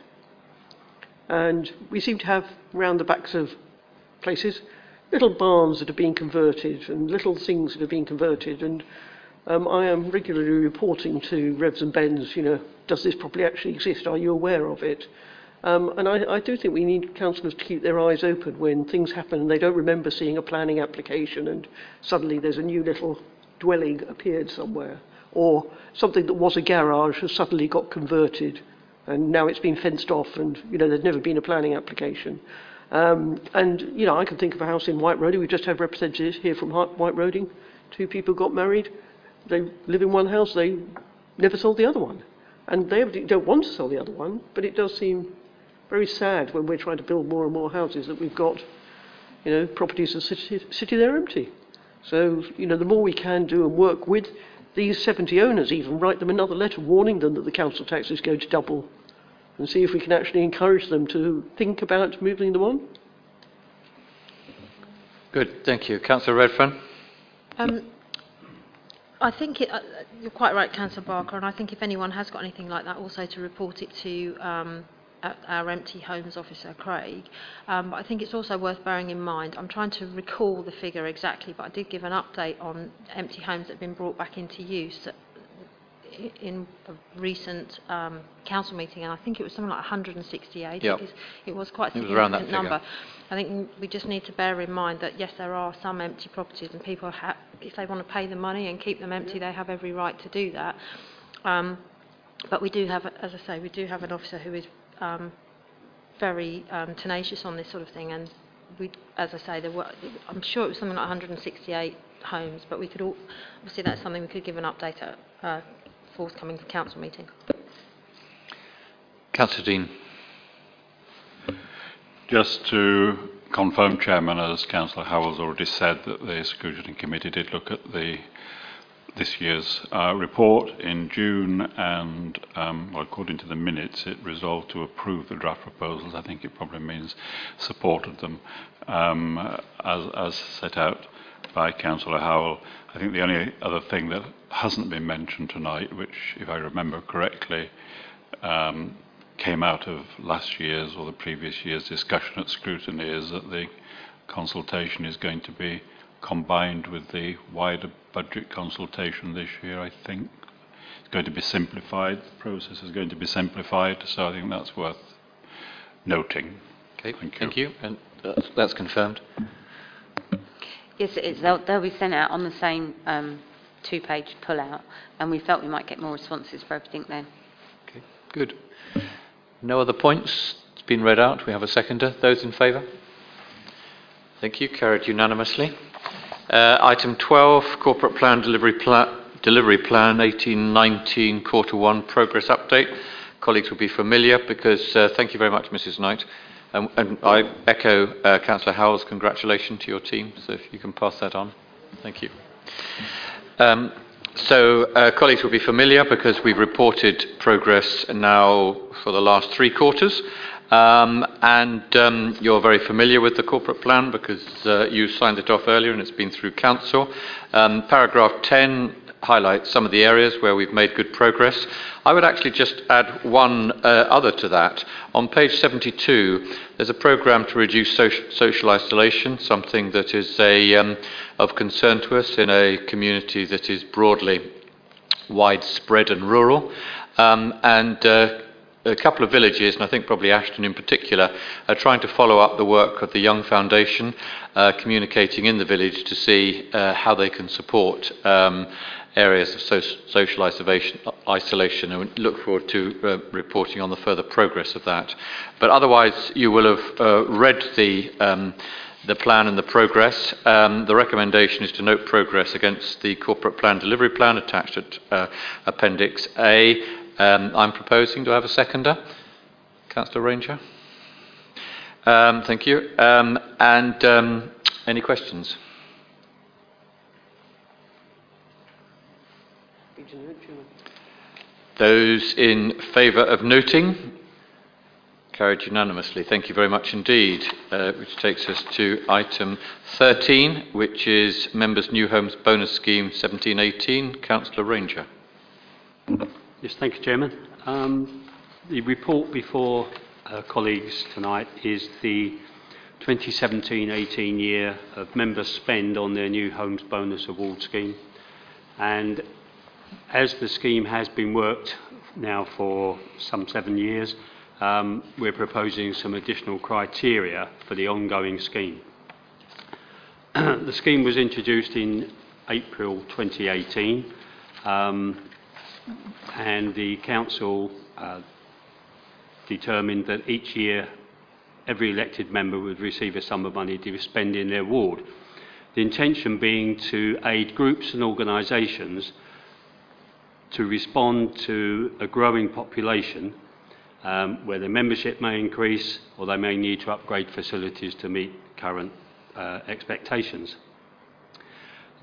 And we seem to have round the backs of places little barns that have been converted and little things that have been converted and um, I am regularly reporting to Revs and Bens, you know, does this properly actually exist? Are you aware of it? Um, and I, I do think we need councillors to keep their eyes open when things happen and they don't remember seeing a planning application and suddenly there's a new little dwelling appeared somewhere. Or something that was a garage has suddenly got converted and now it's been fenced off and, you know, there's never been a planning application. Um, and, you know, I can think of a house in White Roding. We just had representatives here from White Roding. Two people got married. They live in one house. They never sold the other one. And they don't want to sell the other one, but it does seem very sad when we're trying to build more and more houses that we've got, you know, properties in the city, city they're empty. So, you know, the more we can do and work with these 70 owners, even write them another letter warning them that the council tax is going to double and see if we can actually encourage them to think about moving them on. Good. Thank you. Councillor Redfern. Um, I think it, uh, you're quite right, Councillor Barker, and I think if anyone has got anything like that, also to report it to um, our empty homes officer, Craig. Um, but I think it's also worth bearing in mind. I'm trying to recall the figure exactly, but I did give an update on empty homes that have been brought back into use in a recent um, council meeting, and I think it was something like 168. Yep. It, is, it was quite a It was around that significant number. figure. I think we just need to bear in mind that yes, there are some empty properties, and people, ha- if they want to pay the money and keep them empty, they have every right to do that. Um, but we do have, as I say, we do have an officer who is um, very um, tenacious on this sort of thing, and we, as I say, there were, I'm sure it was something like 168 homes, but we could all, obviously that's something we could give an update at uh, forthcoming council meeting. Councillor Dean. Just to confirm, Chairman, as Councillor Howell's already said, that the Scrutiny Committee did look at the this year's uh, report in June, and um, well, according to the minutes, it resolved to approve the draft proposals. I think it probably means supported them um, as, as set out by Councillor Howell. I think the only other thing that hasn't been mentioned tonight, which, if I remember correctly, um, came out of last year's or the previous year's discussion at scrutiny is that the consultation is going to be combined with the wider budget consultation this year, I think. It's going to be simplified, the process is going to be simplified, so I think that's worth noting. Okay. Thank you. Thank you. And that's, that's confirmed. Yes, it is. They'll, they'll be sent out on the same um, two-page pull-out, and we felt we might get more responses for everything then. Okay. Good. No other points? It's been read out. We have a seconder. Those in favour? Thank you. Carried unanimously. Uh, item 12, Corporate Plan Delivery, Pla- Delivery Plan 1819, Quarter 1 Progress Update. Colleagues will be familiar because, uh, thank you very much, Mrs. Knight. Um, and I echo uh, Councillor Howell's congratulations to your team, so if you can pass that on. Thank you. Um, so, colleagues will be familiar because we've reported progress now for the last three quarters. Um, and um, you're very familiar with the corporate plan because uh, you signed it off earlier and it's been through council. Um, paragraph 10 highlights some of the areas where we've made good progress. I would actually just add one uh, other to that. On page 72, there's a programme to reduce social, social isolation, something that is a, um, of concern to us in a community that is broadly widespread and rural. Um, and uh, a couple of villages, and I think probably Ashdon in particular, are trying to follow up the work of the Young Foundation, uh, communicating in the village to see uh, how they can support um, areas of so- social isolation, isolation, and look forward to uh, reporting on the further progress of that. But otherwise, you will have uh, read the. Um, the plan and the progress. Um, the recommendation is to note progress against the corporate plan delivery plan attached at uh, Appendix A. Um, I'm proposing. Do I have a seconder? Councillor Ranger? Um, thank you. Um, and um, any questions? Those in favour of noting? Carried unanimously. Thank you very much indeed. Uh, which takes us to item 13, which is Members' New Homes Bonus Scheme 1718. Councillor Ranger. Yes, thank you, Chairman. Um, the report before uh, colleagues tonight is the 2017-18 year of members' spend on their New Homes Bonus Award scheme. And as the scheme has been worked now for some seven years, um, we're proposing some additional criteria for the ongoing scheme. the scheme was introduced in April 2018, um, and the council uh, determined that each year every elected member would receive a sum of money to spend in their ward. The intention being to aid groups and organisations to respond to a growing population um, where their membership may increase or they may need to upgrade facilities to meet current uh, expectations.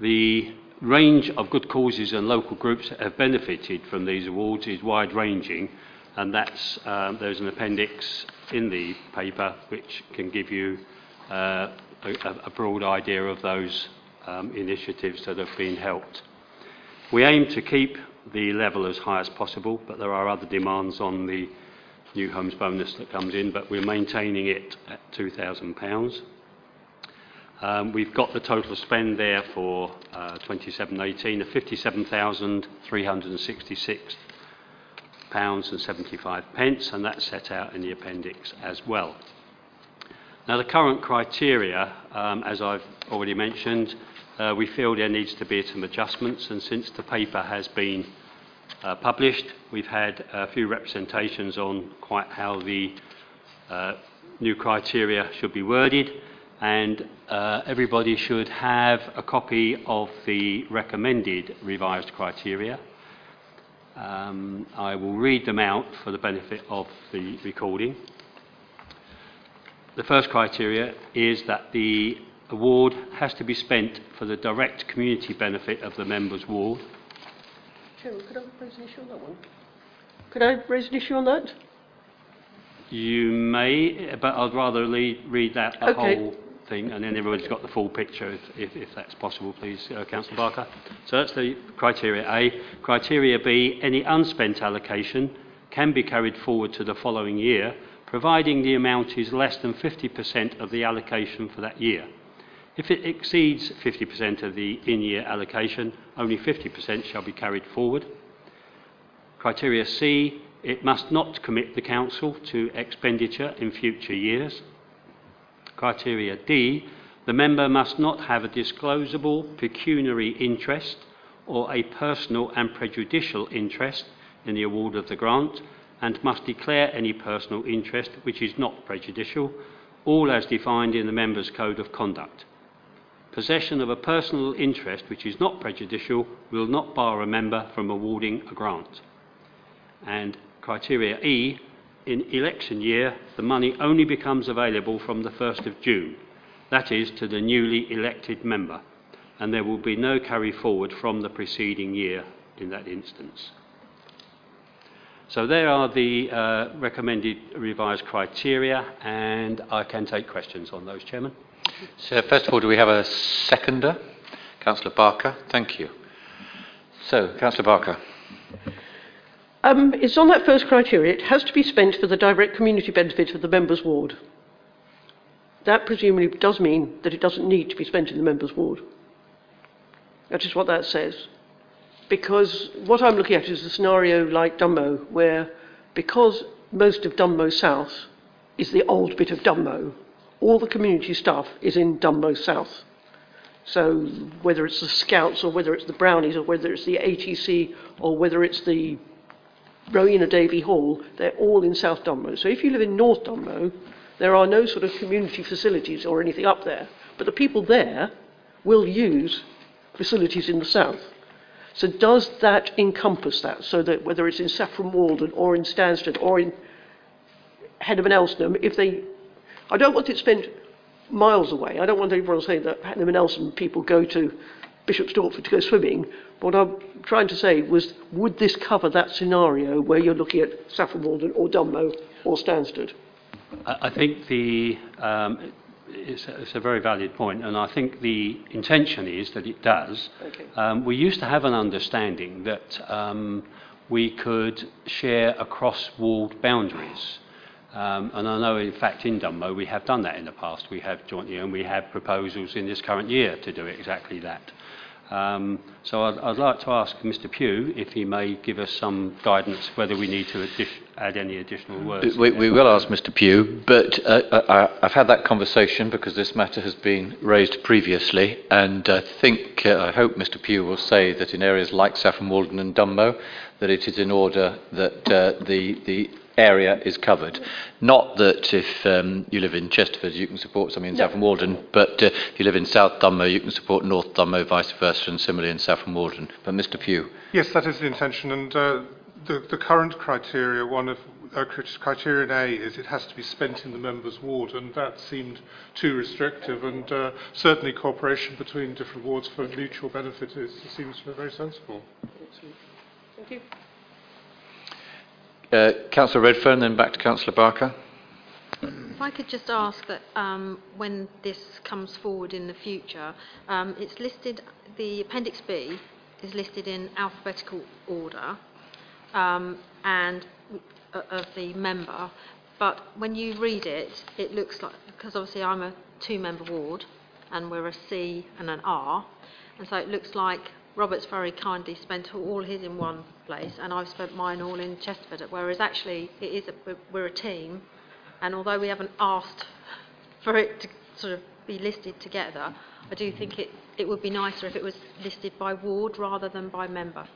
The range of good causes and local groups that have benefited from these awards is wide ranging, and that's, um, there's an appendix in the paper which can give you uh, a, a broad idea of those um, initiatives that have been helped. We aim to keep the level as high as possible, but there are other demands on the new homes bonus that comes in, but we're maintaining it at £2,000. Um, we've got the total spend there for uh, 27-18 of £57,366 pounds and 75 pence, and that's set out in the appendix as well. Now, the current criteria, um, as I've already mentioned, uh, we feel there needs to be some adjustments, and since the paper has been uh, published. We've had a few representations on quite how the uh, new criteria should be worded, and uh, everybody should have a copy of the recommended revised criteria. Um, I will read them out for the benefit of the recording. The first criteria is that the award has to be spent for the direct community benefit of the members' ward. Chairman, could I raise an issue on that one? Could I raise an issue on that? You may, but I'd rather lead, read that the Okay. whole thing, and then everybody's got the full picture, if, if, if that's possible, please, uh, Councillor Barker. So that's the criteria A. Criteria B, any unspent allocation can be carried forward to the following year, providing the amount is less than 50% of the allocation for that year. If it exceeds 50% of the in-year allocation, only 50% shall be carried forward. Criteria C, it must not commit the council to expenditure in future years. Criteria D, the member must not have a disclosable pecuniary interest or a personal and prejudicial interest in the award of the grant and must declare any personal interest which is not prejudicial, all as defined in the Members' Code of Conduct. Possession of a personal interest which is not prejudicial will not bar a member from awarding a grant. And criteria E, in election year, the money only becomes available from the 1st of June, that is, to the newly elected member, and there will be no carry forward from the preceding year in that instance. So there are the uh, recommended revised criteria, and I can take questions on those, Chairman. So, first of all, do we have a seconder? Councillor Barker, thank you. So, Councillor Barker. Um, it's on that first criteria. It has to be spent for the direct community benefit of the members' ward. That presumably does mean that it doesn't need to be spent in the members' ward. That is what that says. Because what I'm looking at is a scenario like Dunmow, where because most of Dunmow South is the old bit of Dunmow. All the community stuff is in Dunmow South. So whether it's the Scouts or whether it's the Brownies or whether it's the ATC or whether it's the Rowena Davy Hall, they're all in South Dunmow. So if you live in North Dunmow, there are no sort of community facilities or anything up there. But the people there will use facilities in the south. So does that encompass that? So that whether it's in Saffron Walden or in Stansted or in Henham and Elsenham, if they, I don't want it spent miles away. I don't want everyone to say that Henham and Elsenham people go to Bishop Stortford to go swimming. What I'm trying to say was, would this cover that scenario where you're looking at Saffron Walden or Dunmow or Stansted? I I think the, um, it's, a, it's a very valid point, and I think the intention is that it does. Okay. Um, we used to have an understanding that um, we could share across walled boundaries. Um, and I know, in fact, in Dunmow, we have done that in the past. We have jointly, and we have proposals in this current year to do exactly that. Um, so I'd, like to ask Mr Pugh if he may give us some guidance whether we need to add any additional words. We, we will ask Mr Pugh, but uh, I, I've had that conversation because this matter has been raised previously, and I think, uh, I hope Mr Pugh will say that in areas like Saffron Walden and Dunmow, that it is in order that uh, the, the area is covered. Not that if um, you live in Chesterford, you can support something in No. Saffron Walden, but uh, if you live in South Dunmow, you can support North Dunmow, vice versa, and similarly in Saffron Walden. But Mr Pugh. Yes, that is the intention, and uh, the, the current criteria, one of uh, criterion A is it has to be spent in the members' ward, and that seemed too restrictive, and uh, certainly cooperation between different wards for mutual benefit is, seems very sensible. Thank you. Uh, Councillor Redfern, then back to Councillor Barker. If I could just ask that um, when this comes forward in the future, um, it's listed, the Appendix B is listed in alphabetical order um, and uh, of the member, but when you read it, it looks like, because obviously I'm a two-member ward and we're a C and an R, and so it looks like Robert's very kindly spent all his in one place and I've spent mine all in Chesterford, whereas actually it is a, we're- we're a team and although we haven't asked for it to sort of be listed together, I do think it, it would be nicer if it was listed by ward rather than by member.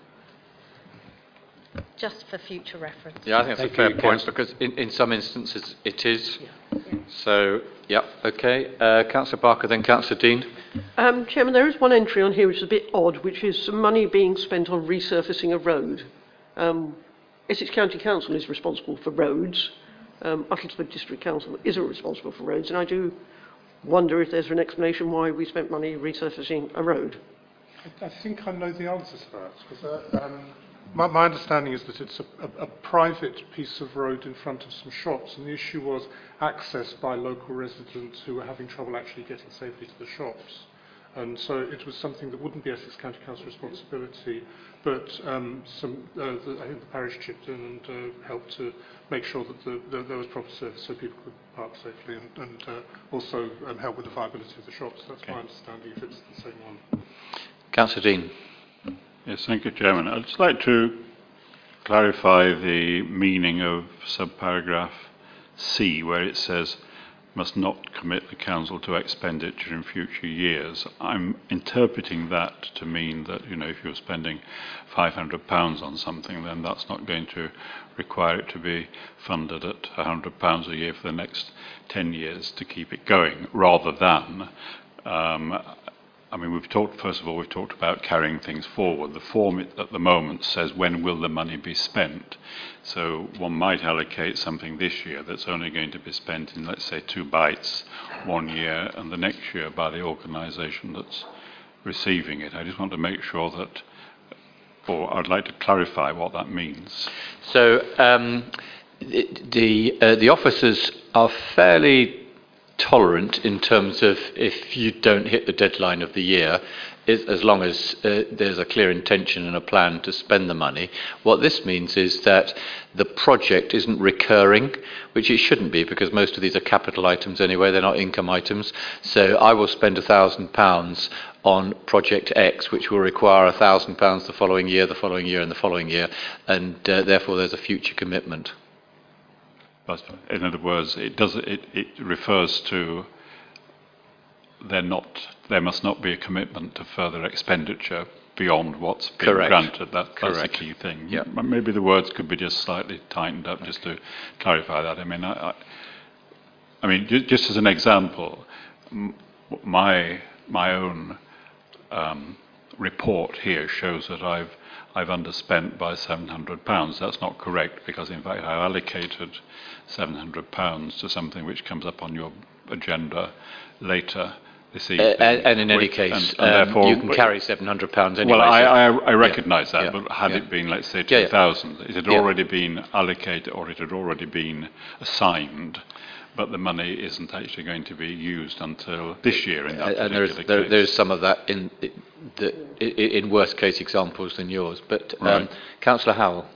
Just for future reference. Yeah, I think that's Thank a fair you, point Councillor. because in, in some instances it is. So, yeah, okay. Uh, Councillor Barker, then Councillor Dean. Um, Chairman, there is one entry on here which is a bit odd, which is some money being spent on resurfacing a road. Um, Essex County Council is responsible for roads. Um, Uttlesford District Council isn't responsible for roads, and I do wonder if there's an explanation why we spent money resurfacing a road. I, I think I know the answer to that. because uh, um, my, my understanding is that it's a, a, a private piece of road in front of some shops, and the issue was access by local residents who were having trouble actually getting safely to the shops. And so it was something that wouldn't be Essex County Council responsibility, but um, some, uh, the, I think the parish chipped in and uh, helped to make sure that the, the, there was proper service so people could park safely and, and uh, also um, help with the viability of the shops. That's Okay. my understanding, if it's the same one. Councillor Dean. Yes, thank you, Chairman. I'd just like to clarify the meaning of subparagraph C, where it says must not commit the council to expenditure in future years. I'm interpreting that to mean that, you know, if you're spending £500 on something, then that's not going to require it to be funded at £100 a year for the next 10 years to keep it going, rather than um, I mean, we've talked, first of all, we've talked about carrying things forward. The form at the moment says when will the money be spent. So one might allocate something this year that's only going to be spent in, let's say, two bites one year and the next year by the organisation that's receiving it. I just want to make sure that, or I'd like to clarify what that means. So um, the uh, the officers are fairly tolerant in terms of if you don't hit the deadline of the year, as long as uh, there's a clear intention and a plan to spend the money. What this means is that the project isn't recurring, which it shouldn't be because most of these are capital items anyway, they're not income items. So I will spend a thousand pounds on project X, which will require a thousand pounds the following year, the following year, and the following year, and uh, therefore there's a future commitment. But in other words, it does it, it refers to there not there must not be a commitment to further expenditure beyond what's been Correct. granted. That, that's the key thing. Yeah. Maybe the words could be just slightly tightened up just to clarify that. I mean, I, I, I mean, just as an example, my my own um, report here shows that I've I've underspent by seven hundred pounds. That's not correct because in fact I allocated seven hundred pounds to something which comes up on your agenda later this Uh, evening. and, and in any which- case, and- and um, you can carry £700 anyway. well, I, I, I recognise that, yeah, but had yeah. it been, let's say, Yeah, yeah. 2,000, it had Yeah. already been allocated or it had already been assigned, but the money isn't actually going to be used until this year in that and there is, particular there, case. there is some of that in, the, i- in worse case examples than yours. But um, Councillor Howell.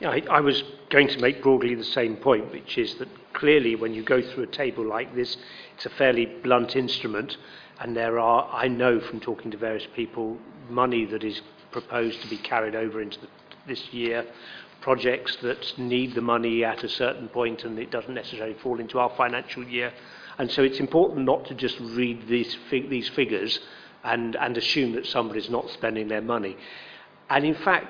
Yeah, I, I was going to make broadly the same point, which is that clearly when you go through a table like this, it's a fairly blunt instrument, and there are, I know from talking to various people, money that is proposed to be carried over into the, this year, projects that need the money at a certain point, and it doesn't necessarily fall into our financial year. And so it's important not to just read these, fig- these figures and, and assume that somebody's not spending their money. And in fact,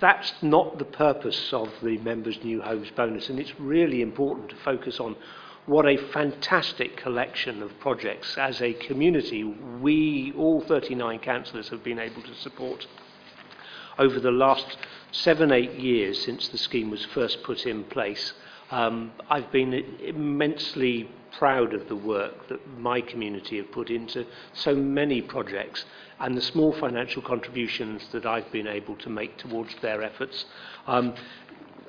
that's not the purpose of the members' new homes bonus, and it's really important to focus on what a fantastic collection of projects as a community we, all 39 councillors, have been able to support over the last seven, eight years since the scheme was first put in place. Um, I've been immensely proud of the work that my community have put into so many projects and the small financial contributions that I've been able to make towards their efforts um,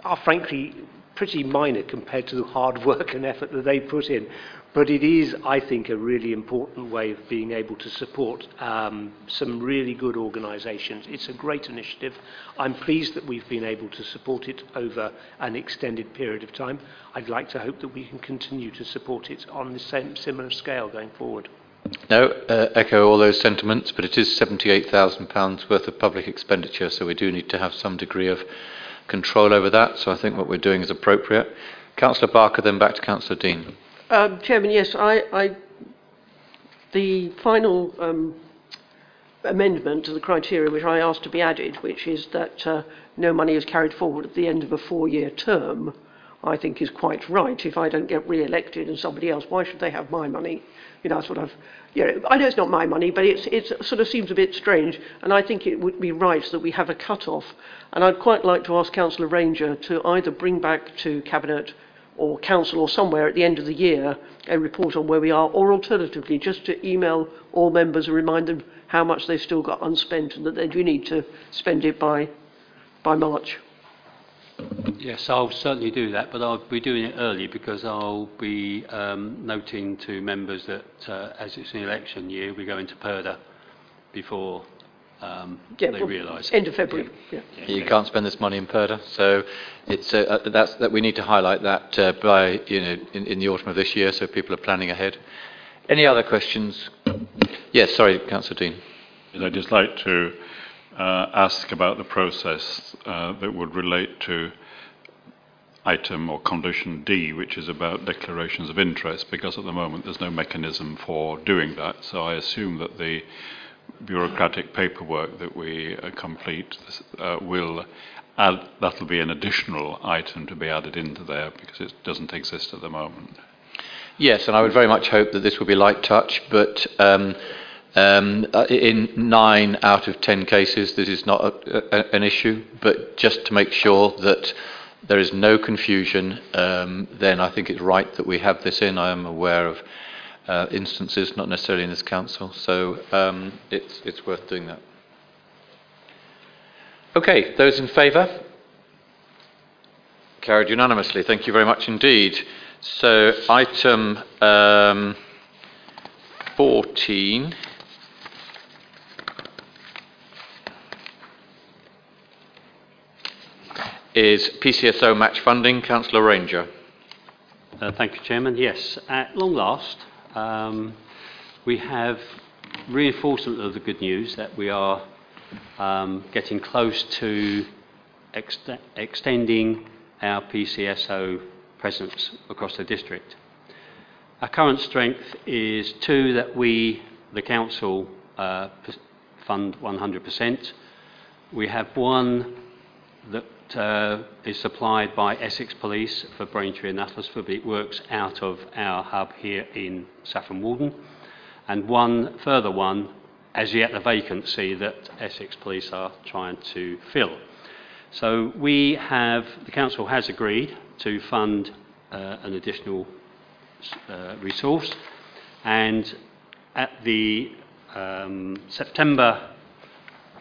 are frankly pretty minor compared to the hard work and effort that they put in. But it is, I think, a really important way of being able to support um, some really good organisations. It's a great initiative. I'm pleased that we've been able to support it over an extended period of time. I'd like to hope that we can continue to support it on the same similar scale going forward. No, uh, echo all those sentiments, but it is £78,000 worth of public expenditure, so we do need to have some degree of control over that. So I think what we're doing is appropriate. Councillor Barker, then back to Councillor Dean. Um, Chairman, yes, I, I, the final um, amendment to the criteria which I asked to be added, which is that uh, no money is carried forward at the end of a four-year term, I think is quite right. If I don't get re-elected and somebody else, why should they have my money? You know, I've. You know, I know it's not my money, but it's it sort of seems a bit strange, and I think it would be right that we have a cut-off. And I'd quite like to ask Councillor Ranger to either bring back to cabinet or council or somewhere at the end of the year a report on where we are, or alternatively just to email all members and remind them how much they've still got unspent and that they do need to spend it by by March. Yes, I'll certainly do that, but I'll be doing it early because I'll be um, noting to members that uh, as it's an election year, we go into purdah before um, Yeah, they well, realise. End of February. Yeah. You can't spend this money in purdah, so it's uh, uh, that's that we need to highlight that uh, by you know in, in the autumn of this year, so people are planning ahead. Any other questions? Yes, sorry, Councillor Dean. I'd just like to uh, ask about the process uh, that would relate to item or condition D, which is about declarations of interest, because at the moment there's no mechanism for doing that. So I assume that the bureaucratic paperwork that we uh, complete uh, will add, that'll be an additional item to be added into there because it doesn't exist at the moment. Yes, and I would very much hope that this will be light touch, but um, um, uh, in nine out of ten cases, this is not a, a, an issue. But just to make sure that there is no confusion, um, then I think it's right that we have this in. I am aware of uh, instances, not necessarily in this council, so um, it's, it's worth doing that. Okay, those in favour? Carried unanimously. Thank you very much indeed. So, item um, 14 is PCSO match funding. Councillor Ranger. Uh, thank you, Chairman. Yes, at long last, um, we have reinforcement of the good news that we are um, getting close to ext- extending our PCSO presence across the district. Our current strength is two that we, the council, uh, fund 100%. We have one that uh, is supplied by Essex Police for Braintree and Uttlesford, but it works out of our hub here in Saffron Walden. And one further one, as yet a vacancy that Essex Police are trying to fill. So we have, the council has agreed to fund uh, an additional uh, resource, and at the um, September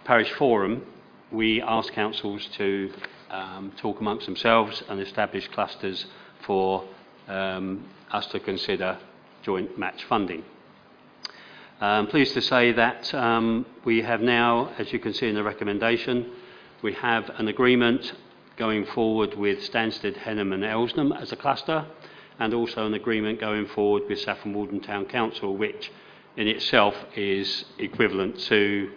parish forum, we asked councils to um, talk amongst themselves and establish clusters for um, us to consider joint match funding. I'm pleased to say that um, we have now, as you can see in the recommendation, we have an agreement going forward with Stansted, Henham and Elsenham as a cluster, and also an agreement going forward with Saffron Walden Town Council, which in itself is equivalent to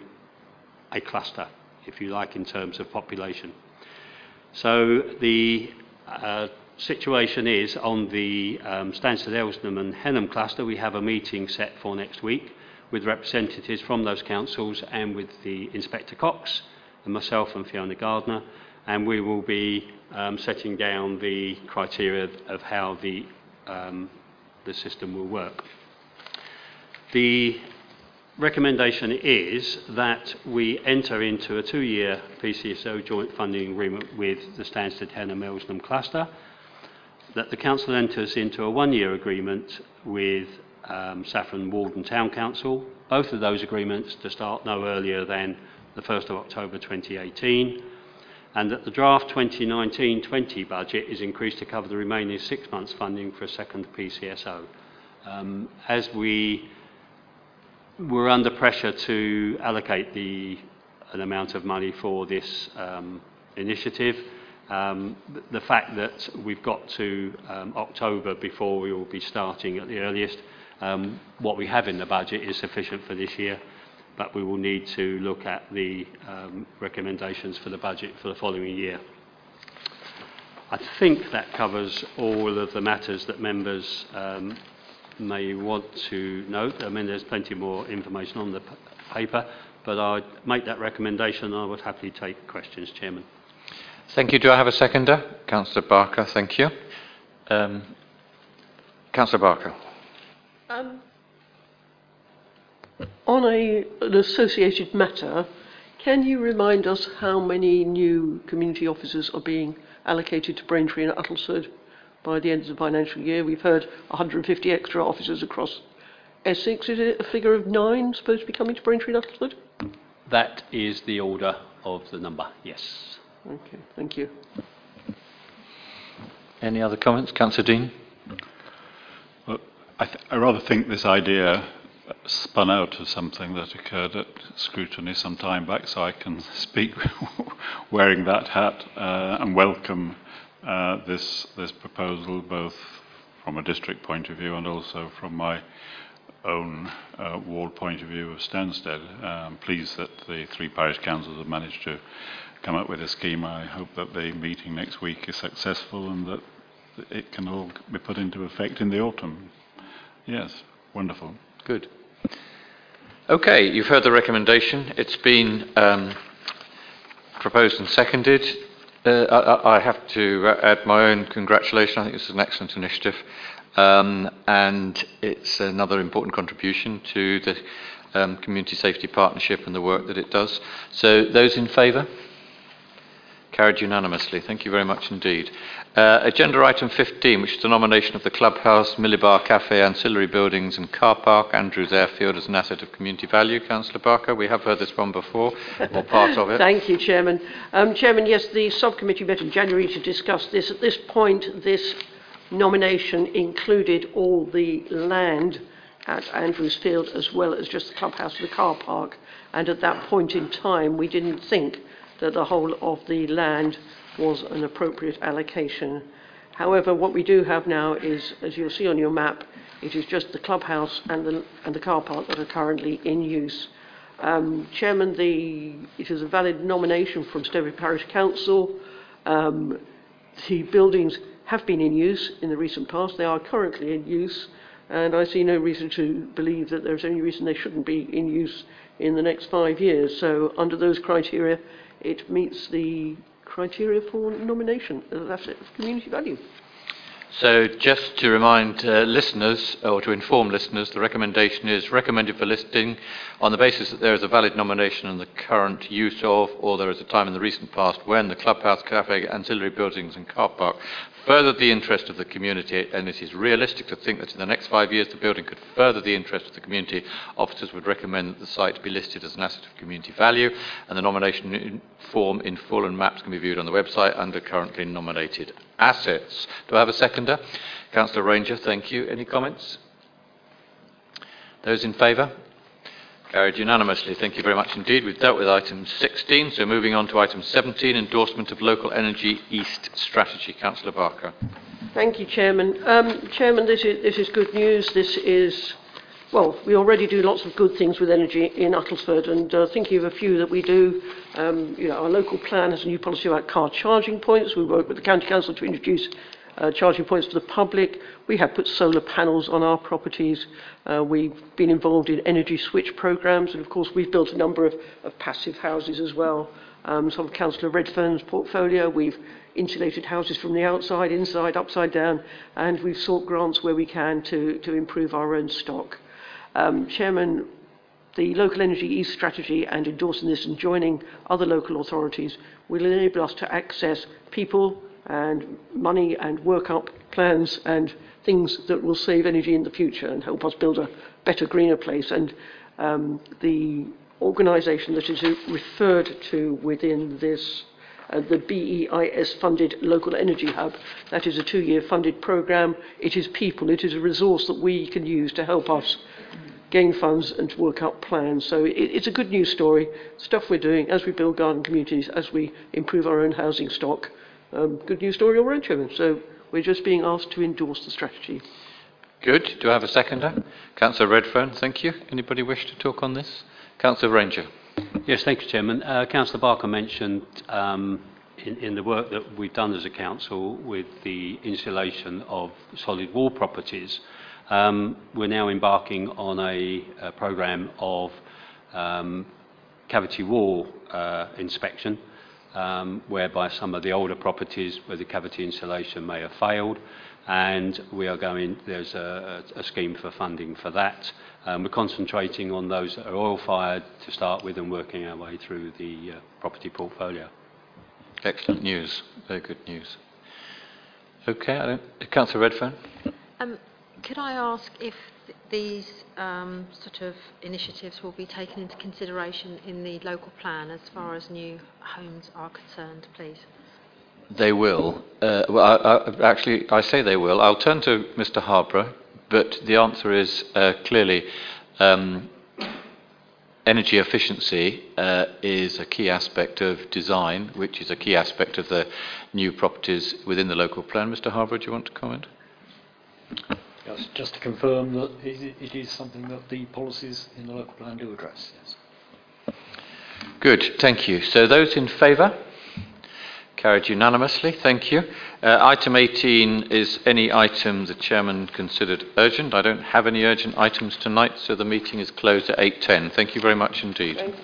a cluster, if you like, in terms of population. So the uh, situation is on the um, Stansted, Elsenham and Henham cluster, we have a meeting set for next week with representatives from those councils and with the Inspector Cox and myself and Fiona Gardner, and we will be um, setting down the criteria of how the, um, the system will work. The recommendation is that we enter into a two-year PCSO joint funding agreement with the Stansted Henham Elsenham cluster, that the council enters into a one-year agreement with um, Saffron Walden Town Council, both of those agreements to start no earlier than the 1st of October 2018, and that the draft 2019-20 budget is increased to cover the remaining six months funding for a second PCSO. Um, as we were under pressure to allocate the, an amount of money for this um, initiative, um, the fact that we've got to um, October before we will be starting at the earliest, um, what we have in the budget is sufficient for this year but we will need to look at the um, recommendations for the budget for the following year. I think that covers all of the matters that members um, may want to note. I mean, there's plenty more information on the p- paper, but I'd make that recommendation and I would happily take questions, Chairman. Thank you. Do I have a seconder? Councillor Barker, thank you. Um, Councillor Barker. Um, on a, an associated matter, can you remind us how many new community officers are being allocated to Braintree and Uttlesford by the end of the financial year? We've heard 150 extra officers across Essex. Is it a figure of nine supposed to be coming to Braintree and Uttlesford? That is the order of the number, yes. Okay, thank you. Any other comments? Councillor Dean. Well, I, th- I rather think this idea spun out of something that occurred at scrutiny some time back, so I can speak wearing that hat uh, and welcome uh, this this proposal both from a district point of view and also from my own uh, ward point of view of Stansted. I'm pleased that the three parish councils have managed to come up with a scheme. I hope that the meeting next week is successful and that it can all be put into effect in the autumn. Yes, wonderful. Good. Okay, you've heard the recommendation. It's been um, proposed and seconded. Uh, I, I have to add my own congratulations. I think this is an excellent initiative. Um, and it's another important contribution to the um, Community Safety Partnership and the work that it does. So, those in favour? Carried unanimously. Thank you very much indeed. Uh, agenda item 15, which is the nomination of the clubhouse, Millibar Cafe, ancillary buildings and car park, Andrews Airfield as an asset of community value. Councillor Barker, we have heard this one before, or part of it. Thank you, Chairman. Um, Chairman, yes, the subcommittee met in January to discuss this. At this point, this nomination included all the land at Andrews Field as well as just the clubhouse and the car park. And at that point in time, we didn't think that the whole of the land was an appropriate allocation. However, what we do have now is, as you'll see on your map, it is just the clubhouse and the, and the car park that are currently in use. Um, Chairman, the, it is a valid nomination from Stowey Parish Council. Um, the buildings have been in use in the recent past. They are currently in use, and I see no reason to believe that there's any reason they shouldn't be in use in the next five years. So, under those criteria, it meets the criteria for nomination That's it, community value. So, just to remind uh, listeners, or to inform listeners, the recommendation is recommended for listing on the basis that there is a valid nomination in the current use of, or there is a time in the recent past when the clubhouse, cafe, ancillary buildings, and car park furthered the interest of the community, and it is realistic to think that in the next five years the building could further the interest of the community, officers would recommend that the site be listed as an asset of community value, and the nomination form in full and maps can be viewed on the website under currently nominated assets. Do I have a seconder? Councillor Ranger, thank you. Any comments? Those in favour? Carried unanimously. Thank you very much indeed. We've dealt with item 16, so moving on to item 17, endorsement of Local Energy East Strategy. Councillor Barker. Thank you, Chairman. Um, Chairman, this is, this is good news. This is, well, we already do lots of good things with energy in Uttlesford, and uh, thinking of a few that we do, um, you know, our local plan has a new policy about car charging points. We work with the County Council to introduce uh, charging points for the public. We have put solar panels on our properties. Uh, we've been involved in energy switch programs, and of course, we've built a number of, of passive houses as well. Um, some of Councillor Redfern's portfolio, we've insulated houses from the outside, inside, upside down, and we've sought grants where we can to, to improve our own stock. Um, Chairman, the Local Energy East strategy and endorsing this and joining other local authorities will enable us to access people, and money and work up plans and things that will save energy in the future and help us build a better, greener place. And um, the organisation that is referred to within this, uh, the BEIS funded Local Energy Hub, that is a two year funded programme. It is people, it is a resource that we can use to help us gain funds and to work out plans. So it, it's a good news story, stuff we're doing as we build garden communities, as we improve our own housing stock um, good news story all round, Chairman. So we're just being asked to endorse the strategy. Good. Do I have a seconder? Councillor Redfern, thank you. Anybody wish to talk on this? Councillor Ranger. Yes, thank you, Chairman. Uh, Councillor Barker mentioned um, in, in the work that we've done as a council with the insulation of solid wall properties, we're now embarking on a, a programme of um, cavity wall uh, inspection um, whereby some of the older properties where the cavity insulation may have failed, and we are going, there's a, a scheme for funding for that. Um, we're concentrating on those that are oil fired to start with and working our way through the uh, property portfolio. Excellent news. Very good news. Okay, I don't, Councillor Redfern. Could I ask if th- these um, sort of initiatives will be taken into consideration in the local plan as far as new homes are concerned, please? They will. Uh, well, I, I, actually, I say they will. I'll turn to Mr. Harborough, but the answer is uh, clearly um, energy efficiency uh, is a key aspect of design, which is a key aspect of the new properties within the local plan. Mr. Harborough, do you want to comment? Yes, just to confirm that it, it is something that the policies in the local plan do address, yes. Good, thank you. So those in favour? Carried unanimously, thank you. Uh, item 18 is any item the chairman considered urgent. I don't have any urgent items tonight, so the meeting is closed at 8.10. Thank you very much indeed.